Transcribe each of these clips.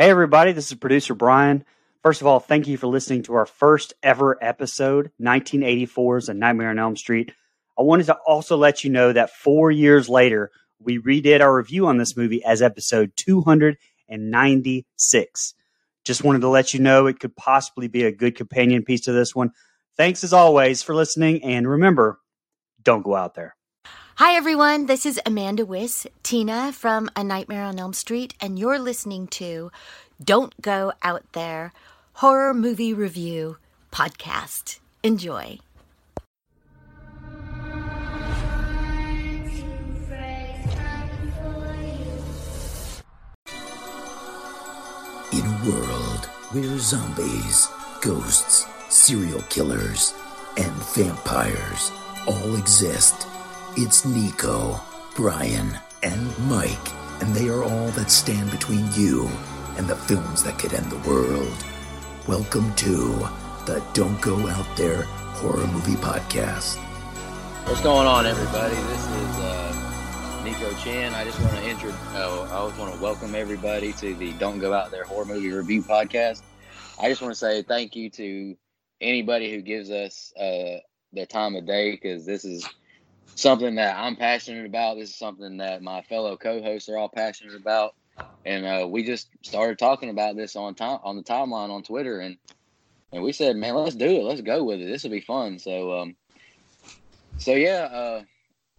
Hey, everybody, this is producer Brian. First of all, thank you for listening to our first ever episode, 1984's A Nightmare on Elm Street. I wanted to also let you know that four years later, we redid our review on this movie as episode 296. Just wanted to let you know it could possibly be a good companion piece to this one. Thanks as always for listening, and remember, don't go out there. Hi, everyone. This is Amanda Wyss, Tina from A Nightmare on Elm Street, and you're listening to Don't Go Out There Horror Movie Review Podcast. Enjoy. In a world where zombies, ghosts, serial killers, and vampires all exist, it's Nico, Brian, and Mike, and they are all that stand between you and the films that could end the world. Welcome to the Don't Go Out There Horror Movie Podcast. What's going on, everybody? This is uh, Nico Chin. I just want to intro. Uh, I always want to welcome everybody to the Don't Go Out There Horror Movie Review Podcast. I just want to say thank you to anybody who gives us uh, their time of day because this is something that I'm passionate about. This is something that my fellow co-hosts are all passionate about, and uh, we just started talking about this on time on the timeline on Twitter, and and we said, man, let's do it. Let's go with it. This will be fun. So, um, so yeah, uh,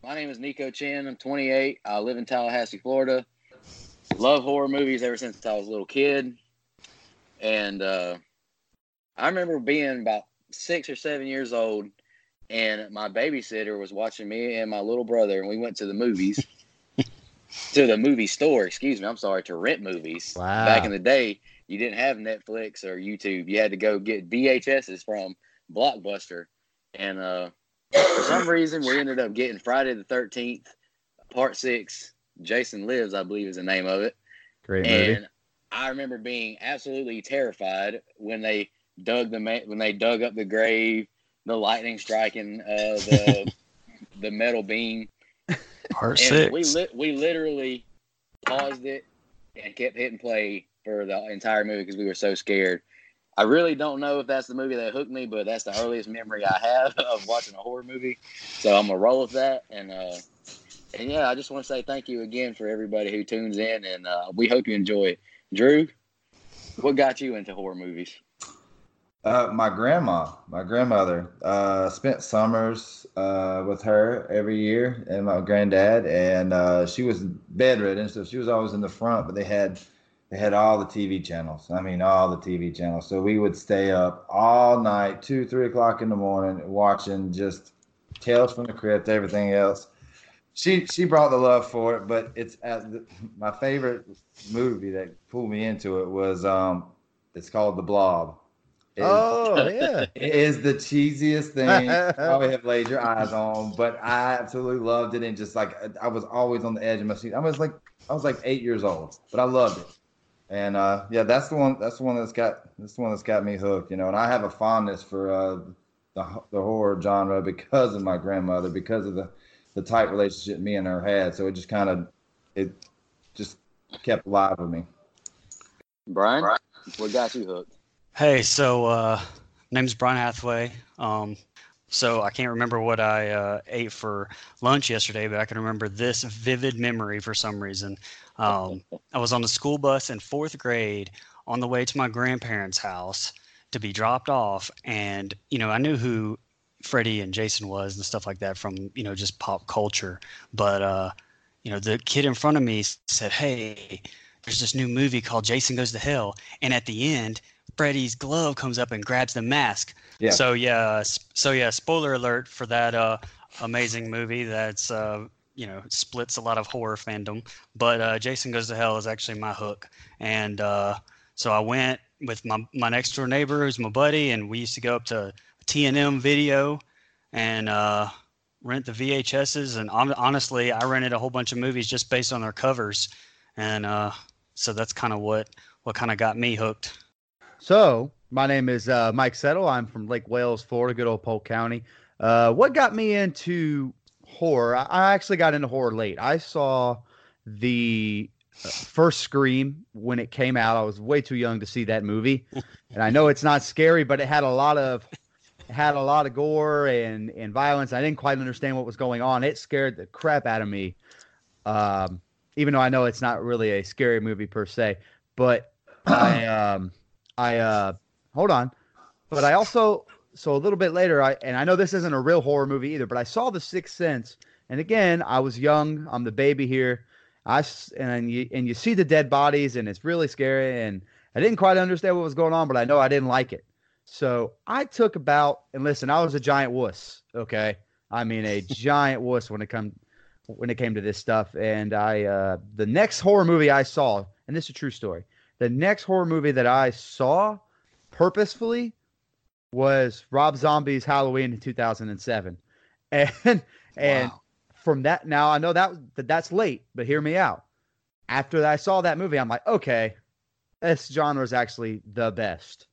my name is Nico Chin. I'm 28. I live in Tallahassee, Florida. Love horror movies ever since I was a little kid, and uh, I remember being about six or seven years old and my babysitter was watching me and my little brother, and we went to the movies, to the movie store. Excuse me, I'm sorry, to rent movies. Wow. Back in the day, you didn't have Netflix or YouTube. You had to go get VHSs from Blockbuster, and uh, for some reason, we ended up getting Friday the Thirteenth, Part Six. Jason Lives, I believe, is the name of it. Great movie. And I remember being absolutely terrified when they dug the ma- when they dug up the grave the lightning striking uh, the the metal beam. Part and six. we li- we literally paused it and kept hitting play for the entire movie because we were so scared. I really don't know if that's the movie that hooked me, but that's the earliest memory I have of watching a horror movie. So I'm gonna roll with that, and uh, and yeah, I just want to say thank you again for everybody who tunes in, and uh, we hope you enjoy it. Drew, what got you into horror movies? Uh, my grandma, my grandmother, uh, spent summers uh, with her every year, and my granddad, and uh, she was bedridden, so she was always in the front. But they had they had all the TV channels. I mean, all the TV channels. So we would stay up all night, two, three o'clock in the morning, watching just Tales from the Crypt, everything else. She she brought the love for it, but it's uh, my favorite movie that pulled me into it was um, it's called The Blob. It is- oh yeah. it is the cheesiest thing you probably have laid your eyes on, but I absolutely loved it and just like I was always on the edge of my seat. I was like I was like eight years old, but I loved it. And uh, yeah, that's the one. That's the one that's got. That's the one that's got me hooked. You know, and I have a fondness for uh, the the horror genre because of my grandmother, because of the the tight relationship me and her had. So it just kind of it just kept alive with me. Brian, what got you hooked? Hey, so uh, name's Brian Hathaway. Um, so I can't remember what I uh, ate for lunch yesterday, but I can remember this vivid memory for some reason. Um, I was on the school bus in fourth grade on the way to my grandparents' house to be dropped off, and you know I knew who Freddy and Jason was and stuff like that from you know just pop culture, but uh, you know the kid in front of me said, "Hey, there's this new movie called Jason Goes to Hell," and at the end. Freddy's glove comes up and grabs the mask. Yeah. So yeah, so yeah, spoiler alert for that uh, amazing movie that's uh, you know splits a lot of horror fandom. But uh, Jason Goes to Hell is actually my hook, and uh, so I went with my my next door neighbor who's my buddy, and we used to go up to T and M Video and uh, rent the VHSs. And hon- honestly, I rented a whole bunch of movies just based on their covers, and uh, so that's kind of what what kind of got me hooked. So my name is uh, Mike Settle. I'm from Lake Wales, Florida, good old Polk County. Uh, what got me into horror? I, actually got into horror late. I saw the uh, first Scream when it came out. I was way too young to see that movie, and I know it's not scary, but it had a lot of it had a lot of gore and and violence. I didn't quite understand what was going on. It scared the crap out of me. Um, even though I know it's not really a scary movie per se, but I um I uh hold on, but I also so a little bit later I and I know this isn't a real horror movie either, but I saw The Sixth Sense, and again I was young. I'm the baby here. I and you and you see the dead bodies and it's really scary and I didn't quite understand what was going on, but I know I didn't like it. So I took about and listen, I was a giant wuss. Okay, I mean a giant wuss when it come when it came to this stuff. And I uh, the next horror movie I saw, and this is a true story. The next horror movie that I saw purposefully was Rob Zombie's Halloween in 2007, and and Wow. from that now I know that, that that's late, but hear me out. After I saw that movie, I'm like, okay, this genre is actually the best.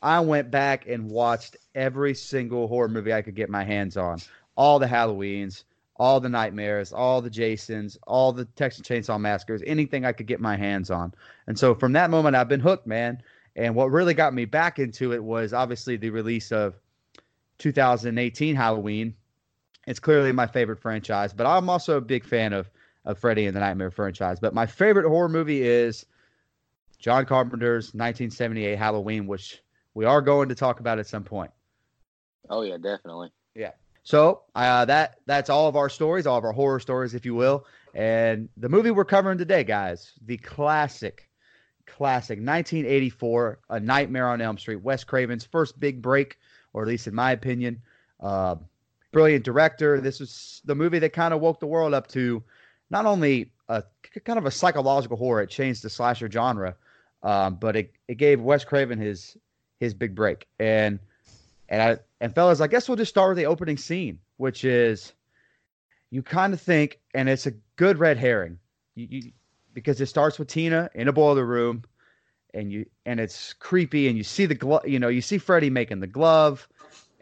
I went back and watched every single horror movie I could get my hands on, all the Halloweens, all the nightmares, all the Jasons, all the Texas Chainsaw Massacres, anything I could get my hands on. And so from that moment, I've been hooked, man. And what really got me back into it was obviously the release of 2018 Halloween. It's clearly my favorite franchise, but I'm also a big fan of of Freddy and the Nightmare franchise. But my favorite horror movie is John Carpenter's 1978 Halloween, which we are going to talk about at some point. Oh yeah, definitely. So uh, that that's all of our stories, all of our horror stories, if you will. And the movie we're covering today, guys, the classic, classic 1984, A Nightmare on Elm Street, Wes Craven's first big break, or at least in my opinion. Uh, brilliant director. This was the movie that kind of woke the world up to not only a kind of a psychological horror, it changed the slasher genre, um, but it, it gave Wes Craven his his big break. And and I and fellas, I guess we'll just start with the opening scene, which is you kind of think, and it's a good red herring, you, you because it starts with Tina in a boiler room, and you and it's creepy, and you see the glove, you know, you see Freddy making the glove,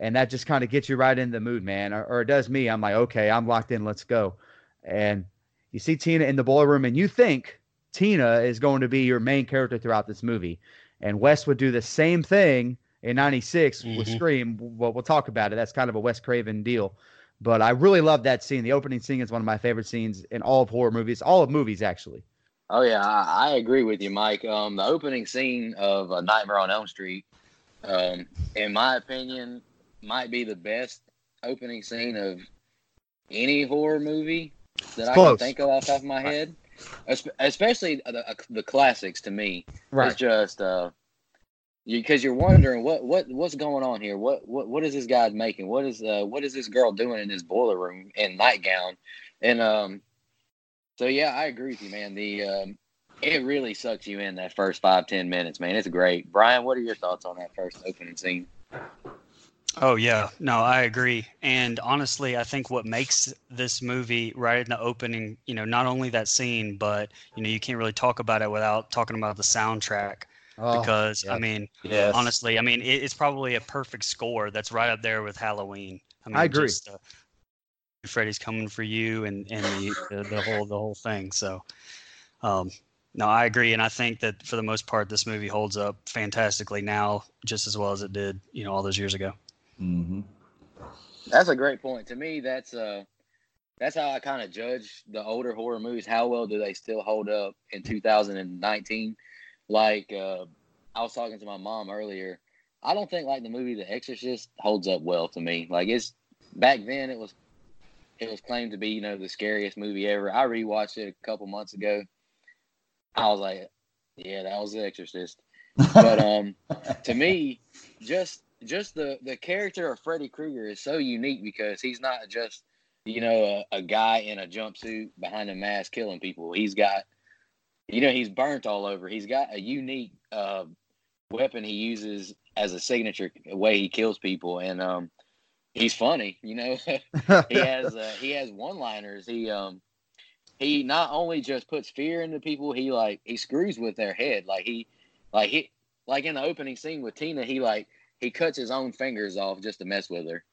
and that just kind of gets you right in the mood, man, or, or it does me. I'm like, okay, I'm locked in, let's go, and you see Tina in the boiler room, and you think Tina is going to be your main character throughout this movie, and Wes would do the same thing in 96 with Mhm. Scream. Well, we'll talk about it. That's kind of a Wes Craven deal. But I really love that scene. The opening scene is one of my favorite scenes in all of horror movies, all of movies, actually. Oh yeah, I, I agree with you, Mike. Um, the opening scene of A Nightmare on Elm Street, um, in my opinion, might be the best opening scene of any horror movie that I Close. can think of off the top of my head. Es- Especially the, the classics to me. Right. It's just uh, because you, are wondering what what what's going on here. What what what is this guy making? What is uh what is this girl doing in this boiler room in nightgown? And um, so yeah, I agree with you, man. The um, it really sucks you in that first five ten minutes, man. It's great. Brian, what are your thoughts on that first opening scene? Oh yeah, no, I agree. And honestly, I think what makes this movie right in the opening, you know, not only that scene, but you know, you can't really talk about it without talking about the soundtrack Oh, because yeah. I mean, Yes. honestly, I mean, it, it's probably a perfect score that's right up there with Halloween. I mean, I agree. Just, uh, Freddy's coming for you, and and the, the the whole the whole thing. So, um, no, I agree, and I think that for the most part, this movie holds up fantastically now, just as well as it did, you know, all those years ago. hmm That's a great point. To me, that's uh that's how I kind of judge the older horror movies. How well do they still hold up in 2019? Like uh, I was talking to my mom earlier. I don't think like the movie The Exorcist holds up well to me. Like it's back then it was it was claimed to be you know the scariest movie ever. I rewatched it a couple months ago. I was like, yeah, that was The Exorcist. But um, to me, just just the the character of Freddy Krueger is so unique because he's not just you know a, a guy in a jumpsuit behind a mask killing people. He's got you know he's burnt all over. He's got a unique uh, weapon he uses as a signature way he kills people, and um, he's funny. You know, he has uh, he has one liners. He um he not only just puts fear into people, he like he screws with their head. Like he like he like in the opening scene with Tina, he like he cuts his own fingers off just to mess with her.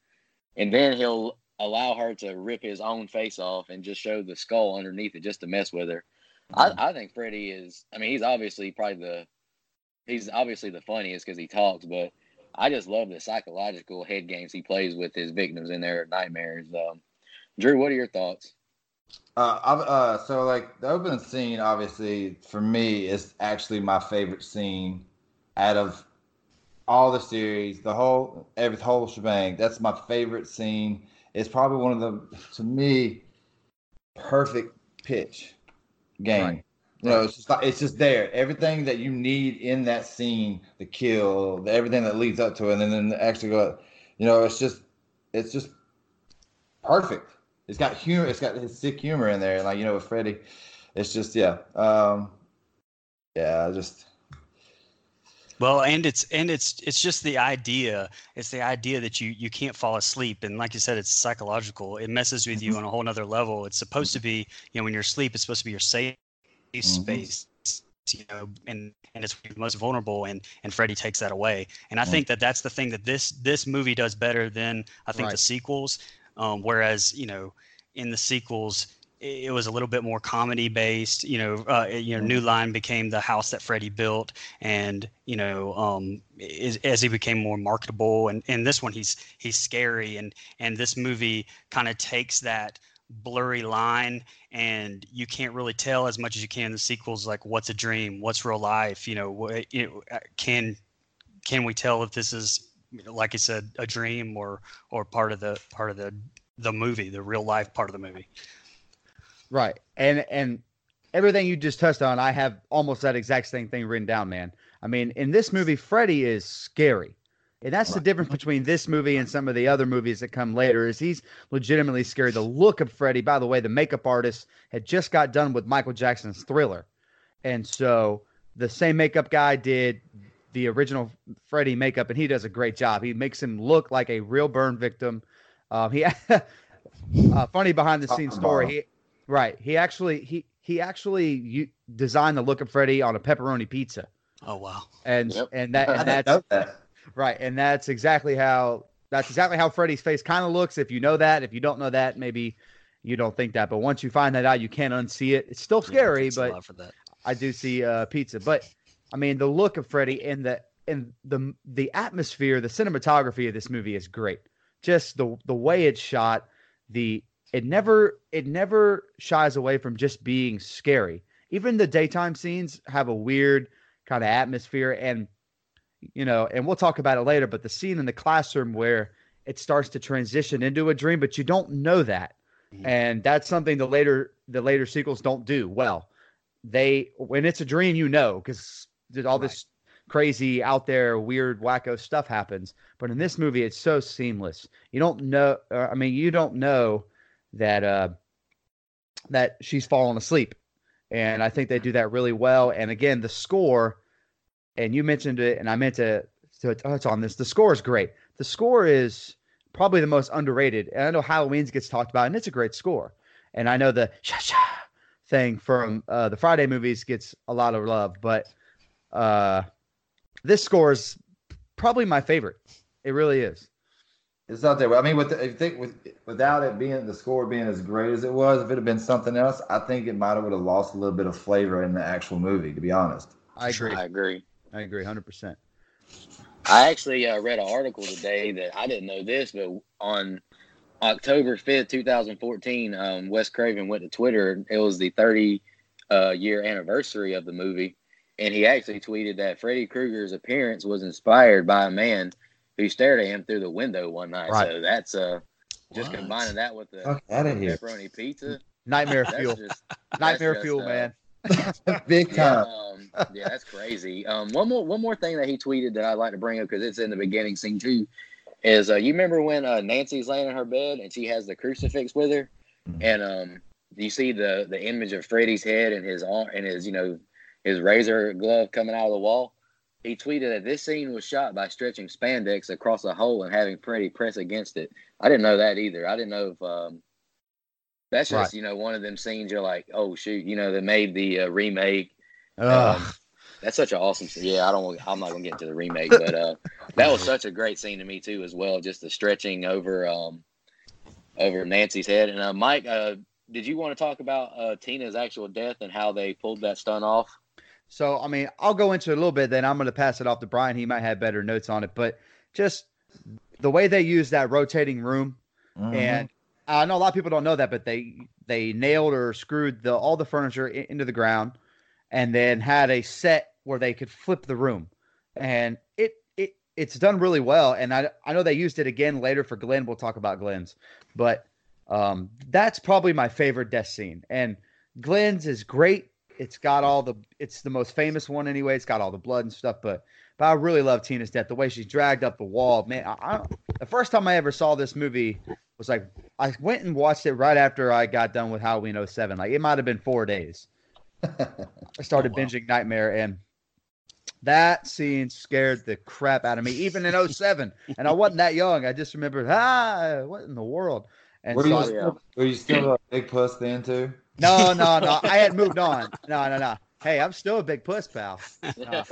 And then he'll allow her to rip his own face off and just show the skull underneath it just to mess with her. I, I think Freddy is. I mean, he's obviously probably the. He's obviously the funniest because he talks, but I just love the psychological head games he plays with his victims in their nightmares. Um, Drew, what are your thoughts? Uh, uh, so like the opening scene, obviously for me is actually my favorite scene out of all the series, the whole every whole shebang. That's my favorite scene. It's probably one of the to me perfect pitch game. Right. You know, it's just like, it's just there. Everything that you need in that scene, the kill, the, everything that leads up to it, and then actually go. You know, it's just it's just perfect. It's got humor. It's got his sick humor in there, like you know, with Freddy. It's just yeah, um, yeah, just Well, and it's and it's it's just the idea. It's the idea that you you can't fall asleep, and like you said, it's psychological. It messes with you on a whole nother level. It's supposed to be, you know, when you're asleep, it's supposed to be your safe space, you know, and and it's when you're most vulnerable, and and Freddy takes that away. And I think that that's the thing that this this movie does better than I think the sequels. Um, whereas you know, in the sequels, it was a little bit more comedy based. You know, uh, you know, New Line became the house that Freddy built, and you know, um, as, as he became more marketable, and and this one he's he's scary, and and this movie kind of takes that blurry line and you can't really tell as much as you can in the sequels like what's a dream what's real life you know what you know, uh, can can we tell if this is like I said a dream or or part of the part of the the movie the real life part of the movie Right. And and everything you just touched on, I have almost that exact same thing written down, man. I mean, in this movie, Freddy is scary. And that's the difference between this movie and some of the other movies that come later is he's legitimately scary. The look of Freddy, by the way, the makeup artist had just got done with Michael Jackson's Thriller. And so the same makeup guy did the original Freddy makeup, and he does a great job. He makes him look like a real burn victim. Um, he uh, funny behind the scenes story. He right. He actually he he actually you, designed the look of Freddy on a pepperoni pizza, oh wow and Yep. and that and that's that. right, and that's exactly how that's exactly how Freddy's face kind of looks. If you know that, if you don't know that, maybe you don't think that. But once you find that out, you can't unsee it. It's still scary, thanks a but for that I do see uh, pizza, but I mean the look of Freddy and the and the the atmosphere, the cinematography of this movie is great. Just the the way it's shot, the it never it never shies away from just being scary. Even the daytime scenes have a weird kind of atmosphere, and you know, and we'll talk about it later. But the scene in the classroom where it starts to transition into a dream, but you don't know that, and that's something the later the later sequels don't do well. They when it's a dream you know because all this crazy out there weird wacko stuff happens. But in this movie it's so seamless. You don't know uh, i mean you don't know that uh that she's fallen asleep. And i think they do that really well. And again the score and you mentioned it and i meant to to touch on this the score is great. The score is probably the most underrated. And i know halloween's gets talked about and it's a great score. And i know the sha sha thing from uh, the Friday movies gets a lot of love, but uh, this score is probably my favorite. It really is. It's out there. I mean, with the, if you think with without it being the score being as great as it was, if it had been something else, I think it might have would have lost a little bit of flavor in the actual movie. To be honest. I agree. I agree. I agree, hundred percent. I actually uh, read an article today that I didn't know this, but on October 5th, 2014, um, Wes Craven went to Twitter. It was the 30 uh, year anniversary of the movie. And he actually tweeted that Freddy Krueger's appearance was inspired by a man who stared at him through the window one night. Right. So that's uh, just What? combining that with the Fuck out of here. pepperoni pizza. Nightmare fuel. just Nightmare just, fuel, uh, man. Big yeah, time. um, yeah, that's crazy. Um, one more one more thing that he tweeted that I'd like to bring up because it's in the beginning scene too, is uh, you remember when uh, Nancy's laying in her bed and she has the crucifix with her, Mhm. and um, you see the the image of Freddy's head and his arm and his you know his razor glove coming out of the wall. He tweeted that this scene was shot by stretching spandex across a hole and having Freddy press against it. I didn't know that either. I didn't know if um, that's just Right. you know one of them scenes you're like, oh shoot, you know they made the uh, remake um, that's such an awesome scene. Yeah, I don't. I'm not gonna get into the remake, but uh, that was such a great scene to me too, as well. Just the stretching over um over Nancy's head. And uh, Mike, uh, did you want to talk about uh, Tina's actual death and how they pulled that stunt off? So, I mean, I'll go into it a little bit, then I'm going to pass it off to Brian. He might have better notes on it, but just the way they use that rotating room, Mhm. and I know a lot of people don't know that, but they they nailed or screwed the all the furniture i- into the ground, and then had a set where they could flip the room, and it it it's done really well. And I I know they used it again later for Glenn. We'll talk about Glenn's, but um, that's probably my favorite death scene. And Glenn's is great. It's got all the it's the most famous one anyway. It's got all the blood and stuff, but but I really love Tina's death. The way she's dragged up the wall, man. I, I, the first time I ever saw this movie was like I went and watched it right after I got done with Halloween 07. Like it might have been four days. I started Oh, wow. binging Nightmare and that scene scared the crap out of me, even in 07. and I wasn't that young. I just remembered, ah, what in the world? And Were so you, I- still, were you still a big puss then too? No, no, no. I had moved on. No, no, no. Hey, I'm still a big puss, pal. No,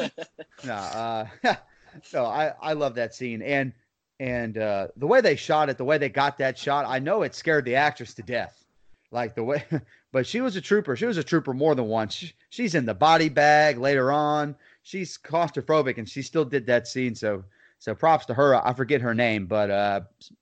no. Uh, so I, I love that scene, and and uh, the way they shot it, the way they got that shot, I know it scared the actress to death. Like the way, but she was a trooper. She was a trooper more than once. She, she's in the body bag later on. She's claustrophobic, and she still did that scene. So so props to her. I forget her name, but uh,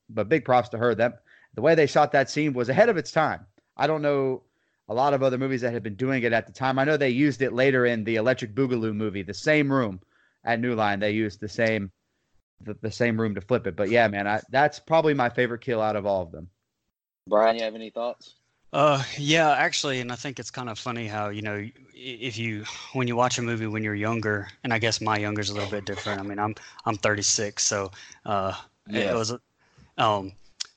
but big props to her. That the way they shot that scene was ahead of its time. I don't know a lot of other movies that had been doing it at the time. I know they used it later in the Electric Boogaloo movie, the same room at New Line. They used the same the, the same room to flip it. But yeah, man, I, that's probably my favorite kill out of all of them. Brian, you have any thoughts? Uh, yeah, actually, and I think it's kind of funny how you know if you when you watch a movie when you're younger, and I guess my younger's a little bit different. I mean, I'm I'm 36, so uh, it Yes. was, um,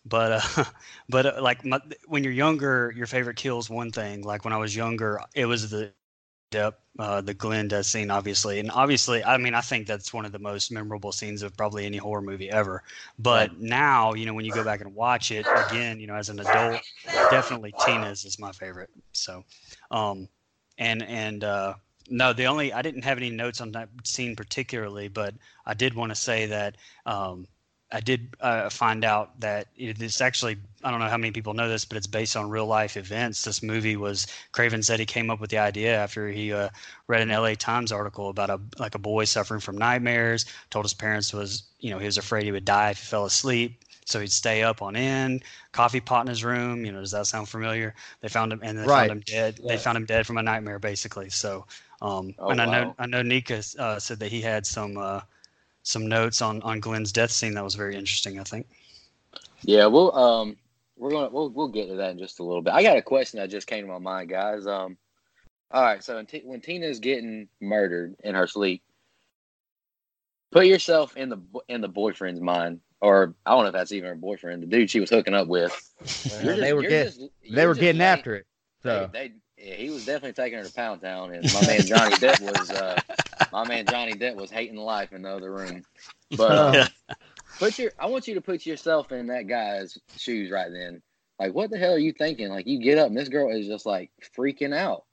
but uh, but uh, like my, when you're younger, your favorite kill is one thing. Like when I was younger, it was the uh, the Glenn death scene, obviously, and obviously, I mean, I think that's one of the most memorable scenes of probably any horror movie ever. But now, you know, when you go back and watch it again, you know, as an adult, definitely Tina's is my favorite. So, um, and and uh, no, the only I didn't have any notes on that scene particularly, but I did want to say that um, I did uh, find out that it is actually I don't know how many people know this, but it's based on real life events. This movie was Craven said he came up with the idea after he uh, read an LA Times article about a like a boy suffering from nightmares. Told his parents was you know he was afraid he would die if he fell asleep. So he'd stay up on end, coffee pot in his room. You know, does that sound familiar? They found him, and they Right. found him dead. They found him dead from a nightmare, basically. So, um, Oh, and I know. I know Nico uh, said that he had some uh, some notes on on Glenn's death scene that was very interesting. I think. Yeah, we'll um we're gonna we'll we'll get to that in just a little bit. I got a question that just came to my mind, guys. Um, all right, so when, T- when Tina's getting murdered in her sleep, put yourself in the bo- in the boyfriend's mind, or I don't know if that's even her boyfriend, the dude she was hooking up with. You're they were getting just- they were getting laying- after it. They, So they yeah, he was definitely taking her to Pound Town, and my man Johnny Depp was uh, my man Johnny Depp was hating life in the other room. But Yeah. put your I want you to put yourself in that guy's shoes right then. Like, what the hell are you thinking? Like, you get up and this girl is just like freaking out,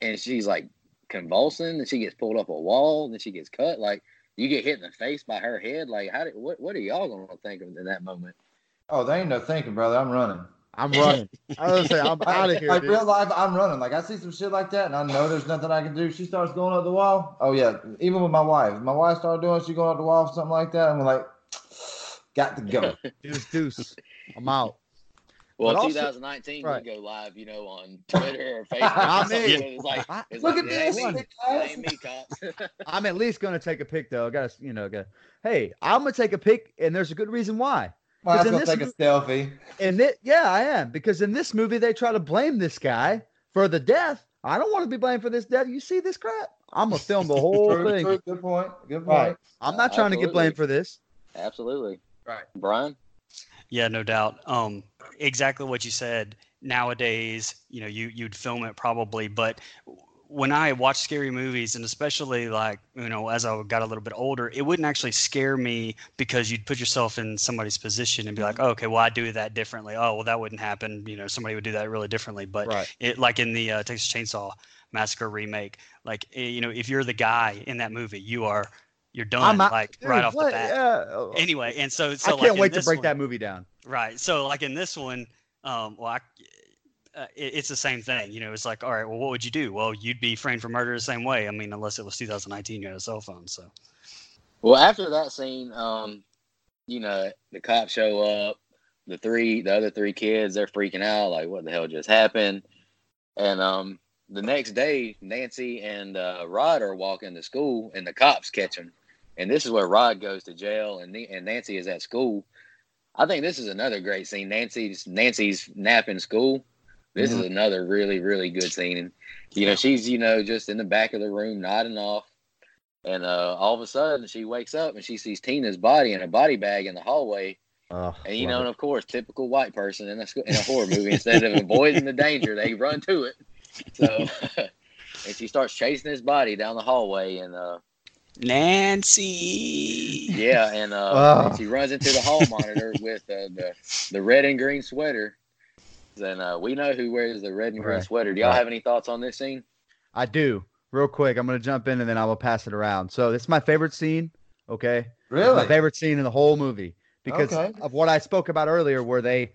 and she's like convulsing, and she gets pulled up a wall, then she gets cut. Like, you get hit in the face by her head. Like, how did what what are y'all gonna think of in that moment? Oh, they ain't no thinking, brother. I'm running. I'm running. I was gonna say I'm out of here. Like dude. real life, I'm running. Like I see some shit like that, and I know there's nothing I can do. She starts going up the wall. Oh yeah, even with my wife, if my wife started doing, she going up the wall, or something like that. I'm like, got to go. Deuce, deuce. I'm out. Well, But also- 2019 right. we go live, you know, on Twitter or Facebook. I'm or in. It's like, it's Look like, at it this. ain't me, thick it ass. ain't me, cops. I'm at least gonna take a pic though. I gotta, you know, go. Hey, I'm gonna take a pic, and there's a good reason why. Might as in well this take a selfie. And it, yeah, I am because in this movie they try to blame this guy for the death. I don't want to be blamed for this death. You see this crap? I'm gonna film the whole True, thing. true, good point. Good Right. point. I'm not trying to get blamed for this. Absolutely. Right. Brian? Yeah, no doubt. Um, exactly what you said. Nowadays, you know, you you'd film it probably, but when I watch scary movies, and especially like you know, as I got a little bit older, it wouldn't actually scare me because you'd put yourself in somebody's position and be like, oh, okay, well, I do that differently. Oh, well, that wouldn't happen. You know, somebody would do that really differently. But Right. it like in the uh, Texas Chainsaw Massacre remake, like eh, you know, if you're the guy in that movie, you are you're done like Dude, right off what? the bat. Yeah. Anyway, and so so I can't in wait to break one- that movie down. Right. So like in this one, um, well, I, uh, it, it's the same thing. You know, it's like, all right, well, what would you do? Well, you'd be framed for murder the same way. I mean, unless it was 2019, you had a cell phone. So, Well, after that scene, um, you know, the cops show up. The three, the other three kids, they're freaking out, like, what the hell just happened? And um, the next day, Nancy and uh, Rod are walking to school, and the cops catch them. And this is where Rod goes to jail, and and Nancy is at school. I think this is another great scene. Nancy's Nancy's nap in school. This is another really really good scene, and you know she's you know just in the back of the room nodding off, and uh, all of a sudden she wakes up and she sees Tina's body in a body bag in the hallway, Oh, and you know, it. and of course, typical white person in a in a horror movie, instead of avoiding the danger, they run to it. So, and she starts chasing his body down the hallway, and uh, Nancy. yeah, and uh, Oh. and she runs into the hall monitor with uh, the the red and green sweater. Then uh, we know who wears the red and green Right. sweater. Do y'all Right. have any thoughts on this scene? I do. Real quick, I'm gonna jump in and then I will pass it around. So this is my favorite scene. Okay. It's Really? my favorite scene in the whole movie because Okay. of what I spoke about earlier, where they,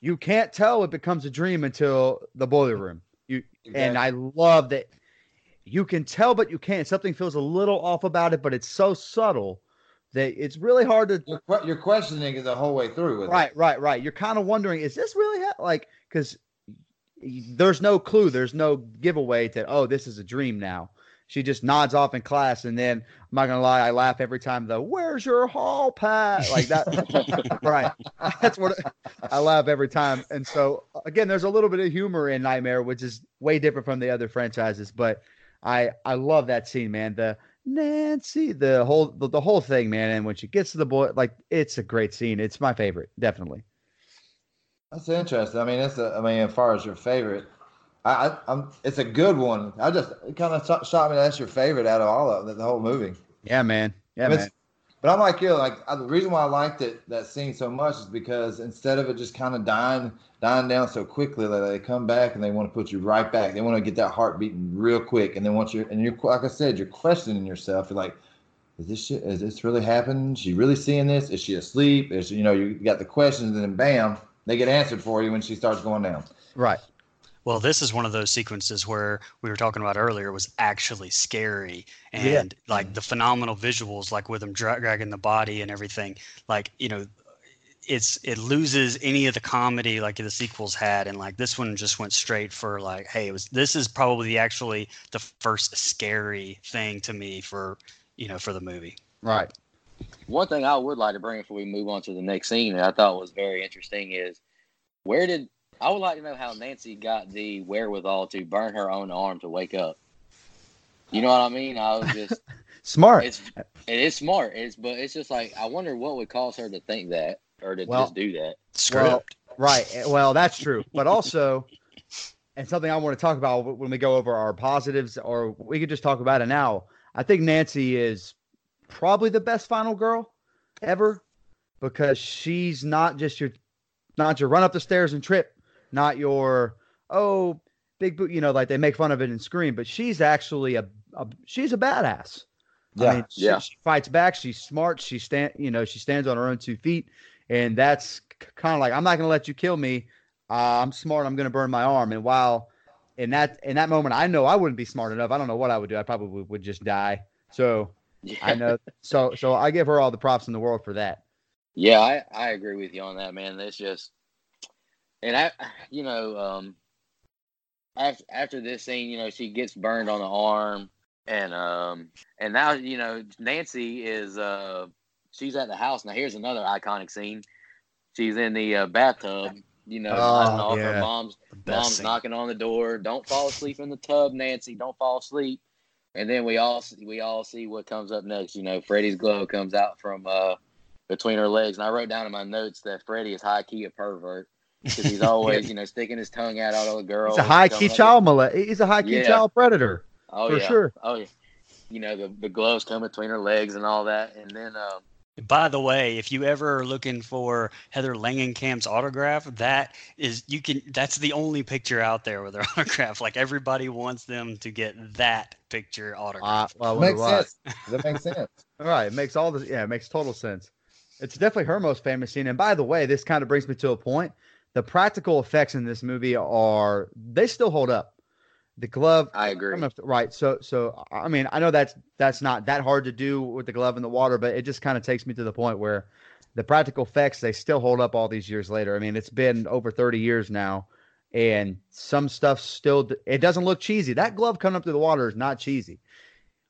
you can't tell it becomes a dream until the boiler room. You and I love that you can tell, but you can't. Something feels a little off about it, but it's so subtle that it's really hard to. You're, you're questioning it the whole way through with it. Right, right, right. You're kind of wondering, is this really ha-? like because there's no clue, there's no giveaway that oh, this is a dream now. She just nods off in class, and then I'm not gonna lie, I laugh every time the "Where's your hall pass?" like that. right, that's what I laugh every time. And so again, there's a little bit of humor in Nightmare, which is way different from the other franchises. But I I love that scene, man. The Nancy, the whole the, the whole thing, man. And when she gets to the boy, like it's a great scene. It's my favorite, definitely. That's interesting. I mean, it's a. I mean, as far as your favorite, I, I I'm. It's a good one. I just kind of shot, shot me. That's your favorite out of all of the, the whole movie. Yeah, man. Yeah, But man. But I'm like you. Like I, the reason why I liked it that scene so much is because instead of it just kind of dying dying down so quickly, like they come back and they want to put you right back. They want to get that heart beating real quick, and then once you're and you're like I said, you're questioning yourself. You're like, is this shit? Is this really happening? Is she really seeing this? Is she asleep? Is she, you know you got the questions, and then bam, they get answered for you when she starts going down. Right. Well, this is one of those sequences where we were talking about earlier was actually scary and Yeah. like the phenomenal visuals, like with them dra- dragging the body and everything. Like you know, it's it loses any of the comedy like the sequels had, and like this one just went straight for like, hey, it was this is probably actually the first scary thing to me for you know for the movie. Right. One thing I would like to bring before we move on to the next scene that I thought was very interesting is where did I would like to know how Nancy got the wherewithal to burn her own arm to wake up. You know what I mean? I was just Smart. it's it is smart. It's but it's just like I wonder what would cause her to think that or to Well- just do that. Script. Well, right. Well, that's true. But also, and something I want to talk about when we go over our positives, or we could just talk about it now. I think Nancy is probably the best final girl ever because she's not just your, not your run up the stairs and trip, not your oh big boot. You know, like they make fun of it and scream, but she's actually a, a she's a badass. I mean, she, Yeah. she fights back. She's smart. She stand, you know, she stands on her own two feet, and that's kind of like I'm not going to let you kill me. Uh, I'm smart. I'm going to burn my arm. And while in that in that moment, I know I wouldn't be smart enough. I don't know what I would do. I probably would, would just die. So Yeah. I know. So so I give her all the props in the world for that. Yeah, I, I agree with you on that, man. It's just, and I, you know, um, after after this scene, you know, she gets burned on the arm, and um, and now you know Nancy is uh, she's at the house now. Here's another iconic scene. She's in the uh, bathtub, you know, Oh, yeah. her mom's mom's scene. knocking on the door. Don't fall asleep in the tub, Nancy. Don't fall asleep. And then we all we all see what comes up next. You know, Freddy's glow comes out from uh, between her legs, and I wrote down in my notes that Freddy is high key a pervert because he's always you know sticking his tongue out at all the girls. He's a high key child molest. He's a high key Yeah. child predator. Oh for yeah, sure. Oh yeah. You know the the gloves come between her legs and all that, and then um, By the way, if you ever are looking for Heather Langenkamp's autograph, that is you can that's the only picture out there with her autograph. Like everybody wants them to get that picture Uh, autograph. well, I makes why. sense. That makes sense. All right, it makes all this. Yeah, it makes total sense. It's definitely her most famous scene. And by the way, this kind of brings me to a point the practical effects in this movie are they still hold up. The glove, I agree. Right? So, so I mean, I know that's that's not that hard to do with the glove in the water, but it just kind of takes me to the point where the practical effects they still hold up all these years later. I mean, it's been over 30 years now, and some stuff still it doesn't look cheesy. That glove coming up through the water is not cheesy.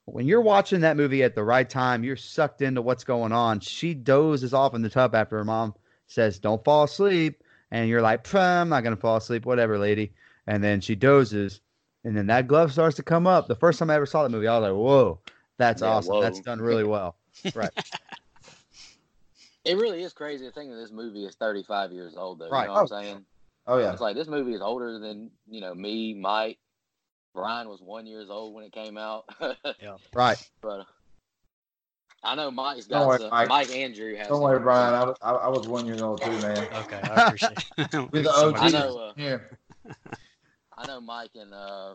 When you're watching that movie at the right time, you're sucked into what's going on. She dozes off in the tub after her mom says, "Don't fall asleep," and you're like, "I'm not gonna fall asleep, whatever, lady." And then she dozes, and then that glove starts to come up. The first time I ever saw that movie, I was like, "Whoa, that's Yeah, awesome! whoa. That's done really well." Right. It really is crazy to think that this movie is 35 years old, though. Right. You know what oh, I'm saying? Oh yeah. It's like this movie is older than you know me, Mike. Brian was one years old when it came out, yeah. right. but I know Mike's Don't got worry, some. Mike. Mike. Andrew has. Don't worry, Brian. I was, I, I was one year old too, man. Okay, I appreciate. We're the Somebody- I know, uh, here. I know Mike and uh,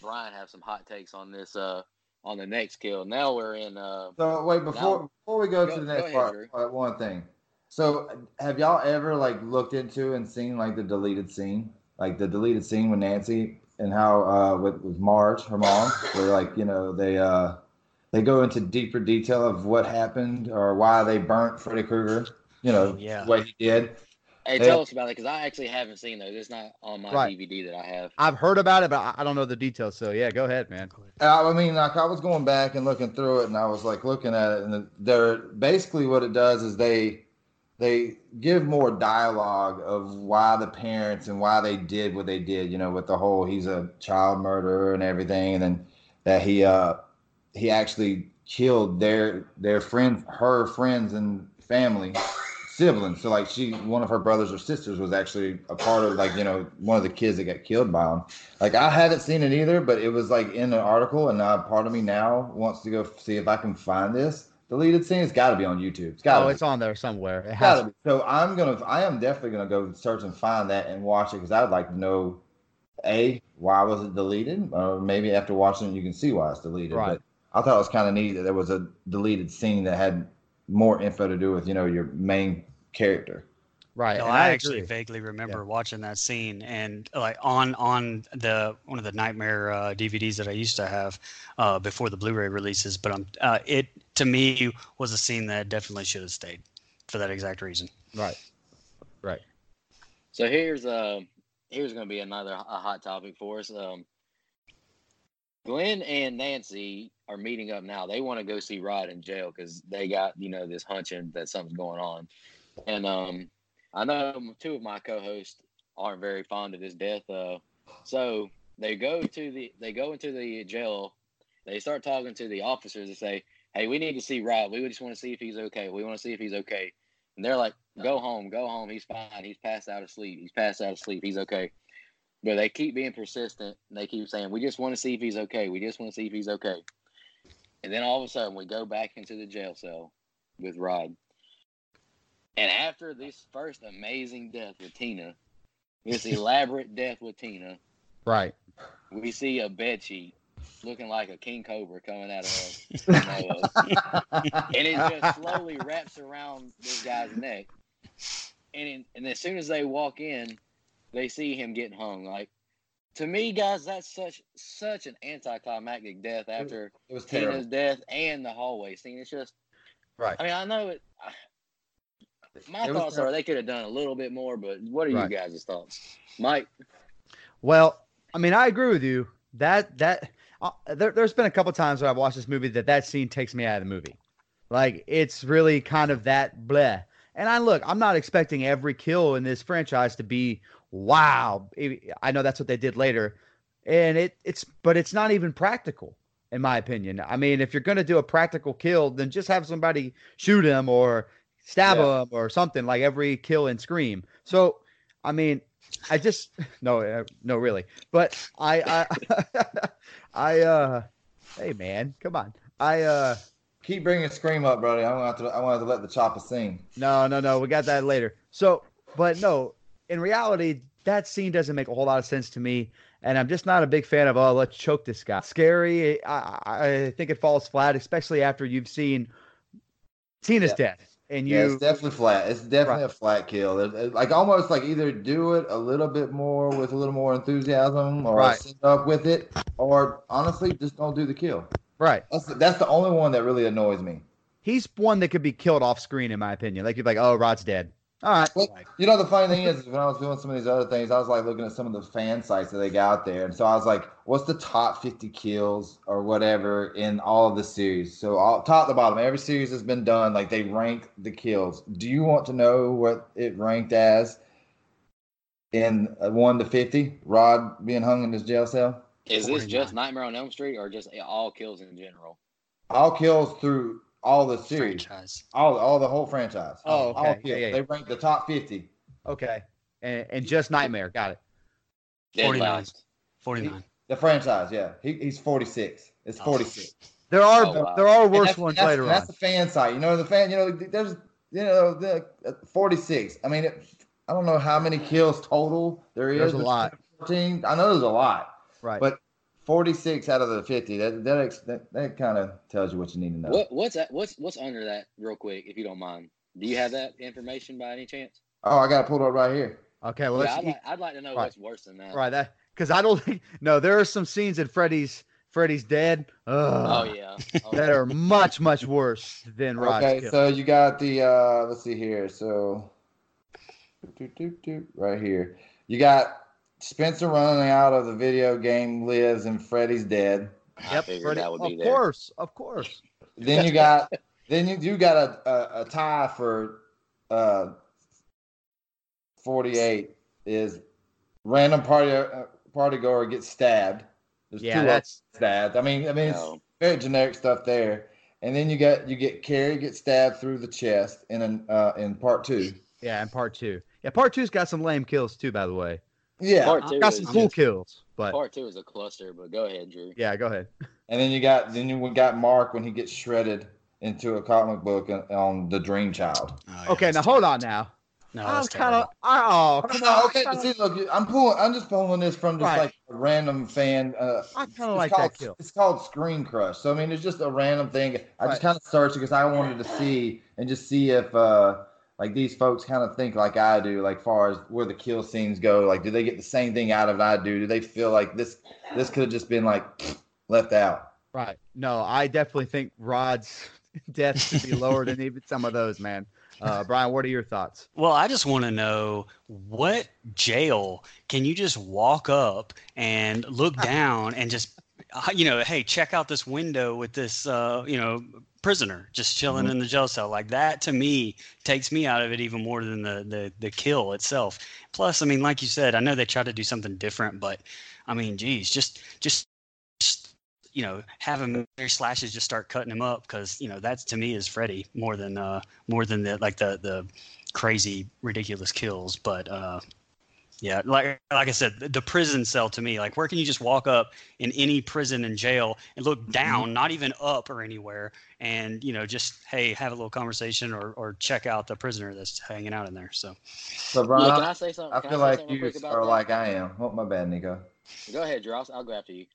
Brian have some hot takes on this. Uh, on the next kill. Now we're in. Uh, So wait before Now- before we go, Go- to the next ahead, part, Drew. uh, one thing. So have y'all ever like looked into and seen like the deleted scene, like the deleted scene with Nancy and how uh with, with Marge, her mom, where like you know they uh they go into deeper detail of what happened or why they burnt Freddy Krueger, you know, Yeah. what he did. hey, Yeah. tell us about it because I actually haven't seen those. It's not on my Right. DVD that I have. I've heard about it, but I- I don't know the details. So yeah, go ahead, man. Uh, I mean, like I was going back and looking through it, and I was like looking at it, and they're basically what it does is they they give more dialogue of why the parents and why they did what they did. You know, with the whole he's a child murderer and everything, and then that he uh he actually killed their their friends, her friends and family siblings. So like she, one of her brothers or sisters was actually a part of like you know one of the kids that got killed by him. Like I haven't seen it either, but it was like in an article, and uh, part of me now wants to go see if I can find this deleted scene. It's got to be on YouTube. It's got Oh, to it's on there somewhere. It has. Gotta be. So I'm gonna, I am definitely gonna go search and find that and watch it because I would like to know, a why was it deleted, or maybe after watching it you can see why it's deleted. Right. But I thought it was kind of neat that there was a deleted scene that had more info to do with you know your main character. Right. No, and I, I actually agree. vaguely remember watching that scene, and like on on the one of the Nightmare uh, DVDs that I used to have uh, before the Blu-ray releases. But um, uh, it to me was a scene that definitely should have stayed for that exact reason. Right. Right. So here's uh here's gonna be another a hot topic for us. Um, Glenn and Nancy are meeting up now. They want to go see Rod in jail because they got you know this hunching that something's going on, and um, I know two of my co-hosts aren't very fond of this death. Uh, so they go to the they go into the jail. They start talking to the officers and say, "Hey, we need to see Rod. We just want to see if he's okay. We want to see if he's okay." And they're like, "Go home, go home. He's fine. He's passed out of sleep. He's passed out of sleep. He's okay." But they keep being persistent. And they keep saying, "We just want to see if he's okay. We just want to see if he's okay." And then all of a sudden, we go back into the jail cell with Rod. And after this first amazing death with Tina, this elaborate death with Tina, Right. we see a bed sheet looking like a king cobra coming out of Noah. and it just slowly wraps around this guy's neck. And in, and as soon as they walk in, they see him getting hung. Like to me, guys, that's such such an anticlimactic death after It was Tina's death and the hallway scene. It's just, Right. I mean, I know it. My It thoughts are they could have done a little bit more, but what are Right. you guys' thoughts, Mike? Well, I mean, I agree with you. That that uh, there, there's been a couple times when I've watched this movie that that scene takes me out of the movie. Like it's really kind of that bleh. And I look, I'm not expecting every kill in this franchise to be wow. I know that's what they did later, and it it's but it's not even practical in my opinion. I mean, if you're gonna do a practical kill, then just have somebody shoot him or stab Yeah. him or something like every kill in Scream. So, I mean, I just no uh, no really, but I I I uh hey man, come on. I uh Keep bringing Scream up, buddy. I want to. I want to let the chopper sing. no no no we got that later. So but no, in reality, that scene doesn't make a whole lot of sense to me, and I'm just not a big fan of oh let's choke this guy. Scary. I I think it falls flat, especially after you've seen Tina's Yeah. death. and you, Yeah, it's definitely flat. It's definitely a flat kill. It- it- like almost like either do it a little bit more with a little more enthusiasm, or Right. sit up with it, or honestly just don't do the kill. right. That's that's the only one that really annoys me. He's one that could be killed off screen, in my opinion. Like you're like, oh, Rod's dead. All right. Well, you know, the funny thing is, is when I was doing some of these other things, I was like looking at some of the fan sites that they got there. And so I was like, what's the top 50 kills or whatever in all of the series? So, all, top to bottom, every series has been done. Like, they rank the kills. Do you want to know what it ranked as in uh, 1 to 50? Rod being hung in his jail cell? Is this just Nightmare on Elm Street or just all kills in general? All kills through all the series. Franchise. All, all the whole franchise. Oh, okay. kills. Yeah, yeah, yeah. They ranked the top 50. Okay. And, and just Nightmare. Got it. Dead 49. last. 49. The franchise, yeah. He, he's 46. It's Oh. 46. There are Oh, wow. there are worse that's- ones that's, later That's on. That's the fan site. You know, the fan. You know, there's you know the uh, 46. I mean, it, I don't know how many kills total there is. There's a lot. 14. I know there's a lot, Right. but 46 out of the 50. That that that, that kind of tells you what you need to know. What what's that? What's what's under that, real quick, if you don't mind? Do you have that information by any chance? Oh, I got it pulled up right here. okay. Well, yeah, let's I'd like, I'd like to know Right. what's worse than that. right that because I don't think no. There are some scenes in Freddy's Freddy's dead. Oh yeah. Oh, That are much much worse than Rod's okay, kill. so you got the uh let's see here. So right here. You got Spencer running out of the video game lives and Freddy's dead. I Freddy- that would of be there. course, of course. Then you got then you do got a, a, a tie for uh 48 is random party uh, party goer gets stabbed. There's Yeah, two of that's stabbed. I mean, I mean it's very generic stuff there. And then you got you get Carrie gets stabbed through the chest in an uh in part two. yeah. In part two, yeah, part two's got some lame kills too. By the way, Yeah. Part two got is some cool just- kills, but Part two is a cluster, but go ahead, Drew. yeah, go ahead. And then you got then you got Mark when he gets shredded into a comic book on, on the Dream Child. Oh, yeah, Okay, now hold on now. No, I was that's kind of terrible. oh come on. okay, but see, look, I'm pulling. I'm just pulling this from just Right. like a random fan. Uh, I kinda it's like called, that kill. It's called Screen Crush. So I mean, it's just a random thing. I Right. just kind of searched because I wanted to see and just see if uh like these folks kind of think like I do, like far as where the kill scenes go. Like, do they get the same thing out of it I do? Do they feel like this this could have just been like left out? Right. No, I definitely think Rod's death should be lower than even some of those, man. Uh, Brian, what are your thoughts? Well, I just want to know what jail can you just walk up and look down and just, uh, you know, hey, check out this window with this, uh, you know, prisoner just chilling Mhm. in the jail cell. Like that to me takes me out of it even more than the, the the kill itself. Plus i mean like you said i know they try to do something different but i mean geez just just, just you know having Mary slashes just start cutting him up because you know that's to me is freddy more than uh more than the like the the crazy ridiculous kills. But uh yeah like like i said the, the prison cell to me like where can you just walk up in any prison and jail and look mm-hmm. down not even up or anywhere and you know just hey have a little conversation or or check out the prisoner that's hanging out in there so So Brian, Yeah, can I, I say something? I Can feel say like you real quick about are that? like I am. Oh, my bad, Nico. Go ahead, Drew. I'll, I'll go after you.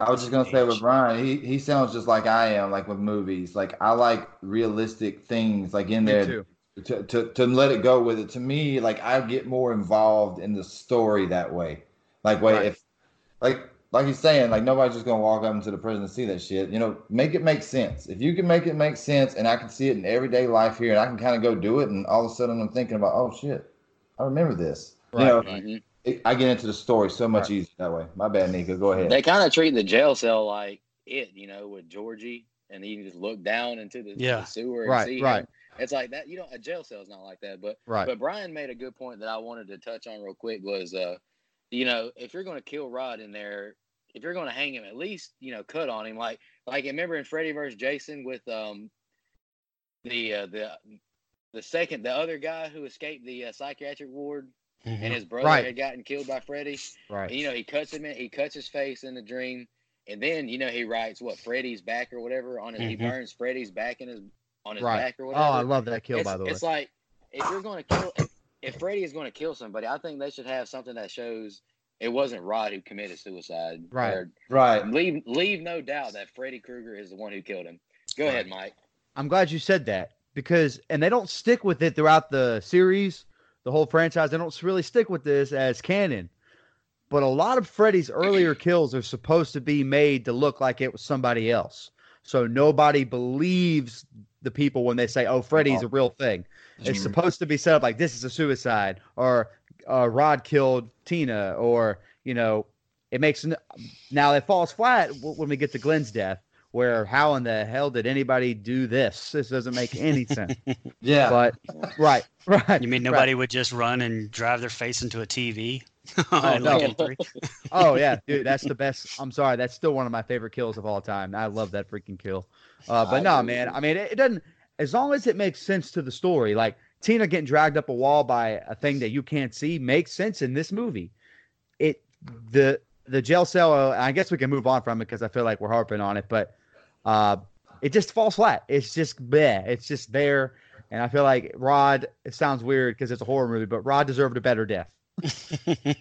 I was just gonna say with Brian, he he sounds just like I am, like with movies. Like I like realistic things, like in Me there too. To, to to let it go with it. To me, like I get more involved in the story that way. Like wait, Right. if like like he's saying, like nobody's just gonna walk up into the prison and see that shit. You know, make it make sense. If you can make it make sense, and I can see it in everyday life here, and I can kind of go do it, and all of a sudden I'm thinking about, oh shit, I remember this. Right. You know, Mhm. it, I get into the story so much Right. easier that way. My bad, Nico. Go ahead. They kind of treat the jail cell like it, you know, with Georgie, and you can just look down into the, Yeah. the sewer and Right, see right. him. It's like that. You know, a jail cell is not like that. But Right. but Brian made a good point that I wanted to touch on real quick was, uh, you know, if you're going to kill Rod in there, if you're going to hang him, at least you know cut on him. Like like remember in Freddy vs. Jason with um the uh, the the second the other guy who escaped the uh, psychiatric ward and his brother Right. had gotten killed by Freddy. Right. And, you know, he cuts him in, he cuts his face in the dream, and then you know he writes what Freddy's back or whatever on his. He Mhm. burns Freddy's back in his on his Right. back or whatever. Oh. I love that kill, it's, by the way. it's like if you're going to kill, if, if Freddy is going to kill somebody, I think they should have something that shows it wasn't Rod who committed suicide. Right. Or right. leave leave no doubt that Freddy Krueger is the one who killed him. Go ahead, Mike. I'm glad you said that because and they don't stick with it throughout the series, the whole franchise. They don't really stick with this as canon. But a lot of Freddy's earlier kills are supposed to be made to look like it was somebody else. So nobody believes the people when they say, "Oh, Freddy's a real thing." It's supposed to be set up like this is a suicide, or uh, Rod killed Tina, or you know, it makes n- now it falls flat w- when we get to Glenn's death. Where how in the hell did anybody do this? This doesn't make any sense. Yeah. But right, right. You mean right. nobody would just run and drive their face into a TV? Oh, no. Oh yeah, dude, that's the best. I'm sorry, that's still one of my favorite kills of all time. I love that freaking kill. Uh, but I no, agree. man. I mean, it, it doesn't. As long as it makes sense to the story, like Tina getting dragged up a wall by a thing that you can't see makes sense in this movie. It the the jail cell. Uh, I guess we can move on from it because I feel like we're harping on it, but uh, it just falls flat. It's just bleh. It's just there, and I feel like Rod. It sounds weird because it's a horror movie, but Rod deserved a better death.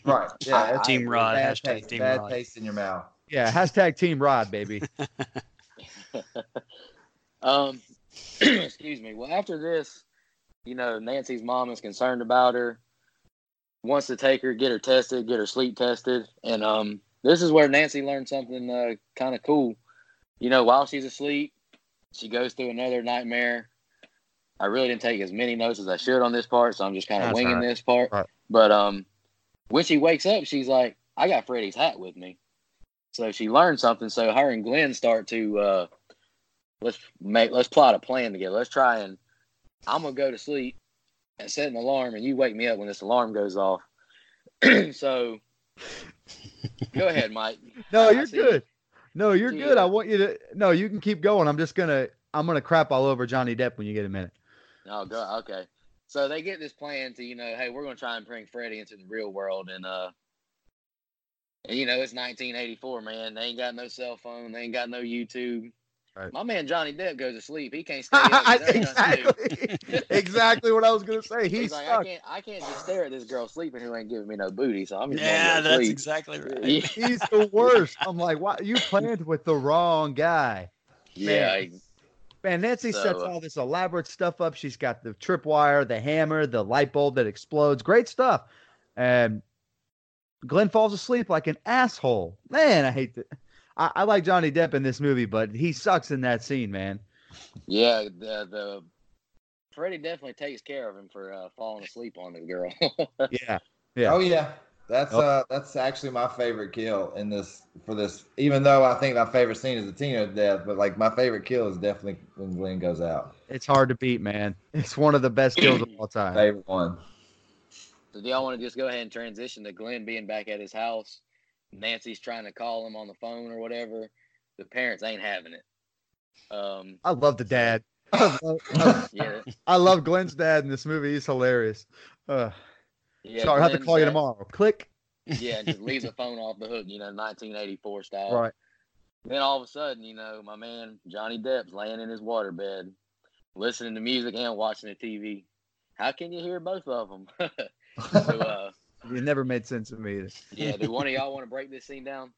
Right. Yeah. it's- Team Rod, Bad, hashtag taste, Team bad Rod. taste in your mouth. Yeah, hashtag Team Rod, baby. Um, excuse me. Well, after this, you know, Nancy's mom is concerned about her, wants to take her, get her tested, get her sleep tested, and um, this is where Nancy learned something uh, kind of cool. You know, while she's asleep, she goes through another nightmare. I really didn't take as many notes as I should on this part, so I'm just kind of winging right. this part. Right. But um, when she wakes up, she's like, "I got Freddy's hat with me." So she learned something. So her and Glenn start to uh, let's make let's plot a plan together. Let's try and I'm gonna go to sleep and set an alarm, and you wake me up when this alarm goes off. so go ahead, Mike. No, you're good. No, you're good. I want you to. No, you can keep going. I'm just gonna. I'm gonna crap all over Johnny Depp when you get a minute. Oh, go okay. So they get this plan to you know, hey, we're gonna try and bring Freddy into the real world, and uh, and you know it's 1984, man. They ain't got no cell phone, they ain't got no YouTube. Right. My man Johnny Depp goes to sleep. He can't stay up. He knows nothing to do. exactly. exactly what I was gonna say. He's He's like, I can't, I can't just stare at this girl sleeping who ain't giving me no booty. So I'm just Yeah, go that's sleep. exactly right. Yeah. He's the worst. I'm like, why? You planned with the wrong guy. Yeah, Man. Man, Nancy So, sets uh, all this elaborate stuff up. She's got the tripwire, the hammer, the light bulb that explodes. Great stuff. And Glenn falls asleep like an asshole. Man, I hate that. I, I like Johnny Depp in this movie, but he sucks in that scene, man. yeah. The the Freddy definitely takes care of him for uh, falling asleep on the girl. Yeah. Yeah. Oh yeah, that's Oh. uh that's actually my favorite kill in this for this. Even though I think my favorite scene is the Tina death, but like my favorite kill is definitely when Glenn goes out. It's hard to beat, man. It's one of the best kills of all time. Favorite one. so do y'all want to just go ahead and transition to Glenn being back at his house? Nancy's trying to call him on the phone or whatever. The parents ain't having it. Um, I love the dad. I love, I- yeah, I love Glenn's dad in this movie. He's hilarious. Uh, yeah. sorry, I have to call you tomorrow. Click. Yeah, just leaves the phone off the hook, you know, 1984 style. Right. Then all of a sudden, you know, my man Johnny Depp's laying in his waterbed, listening to music and watching the TV. How can you hear both of them? so, uh, It never made sense to me. yeah, do one of y'all want to break this scene down?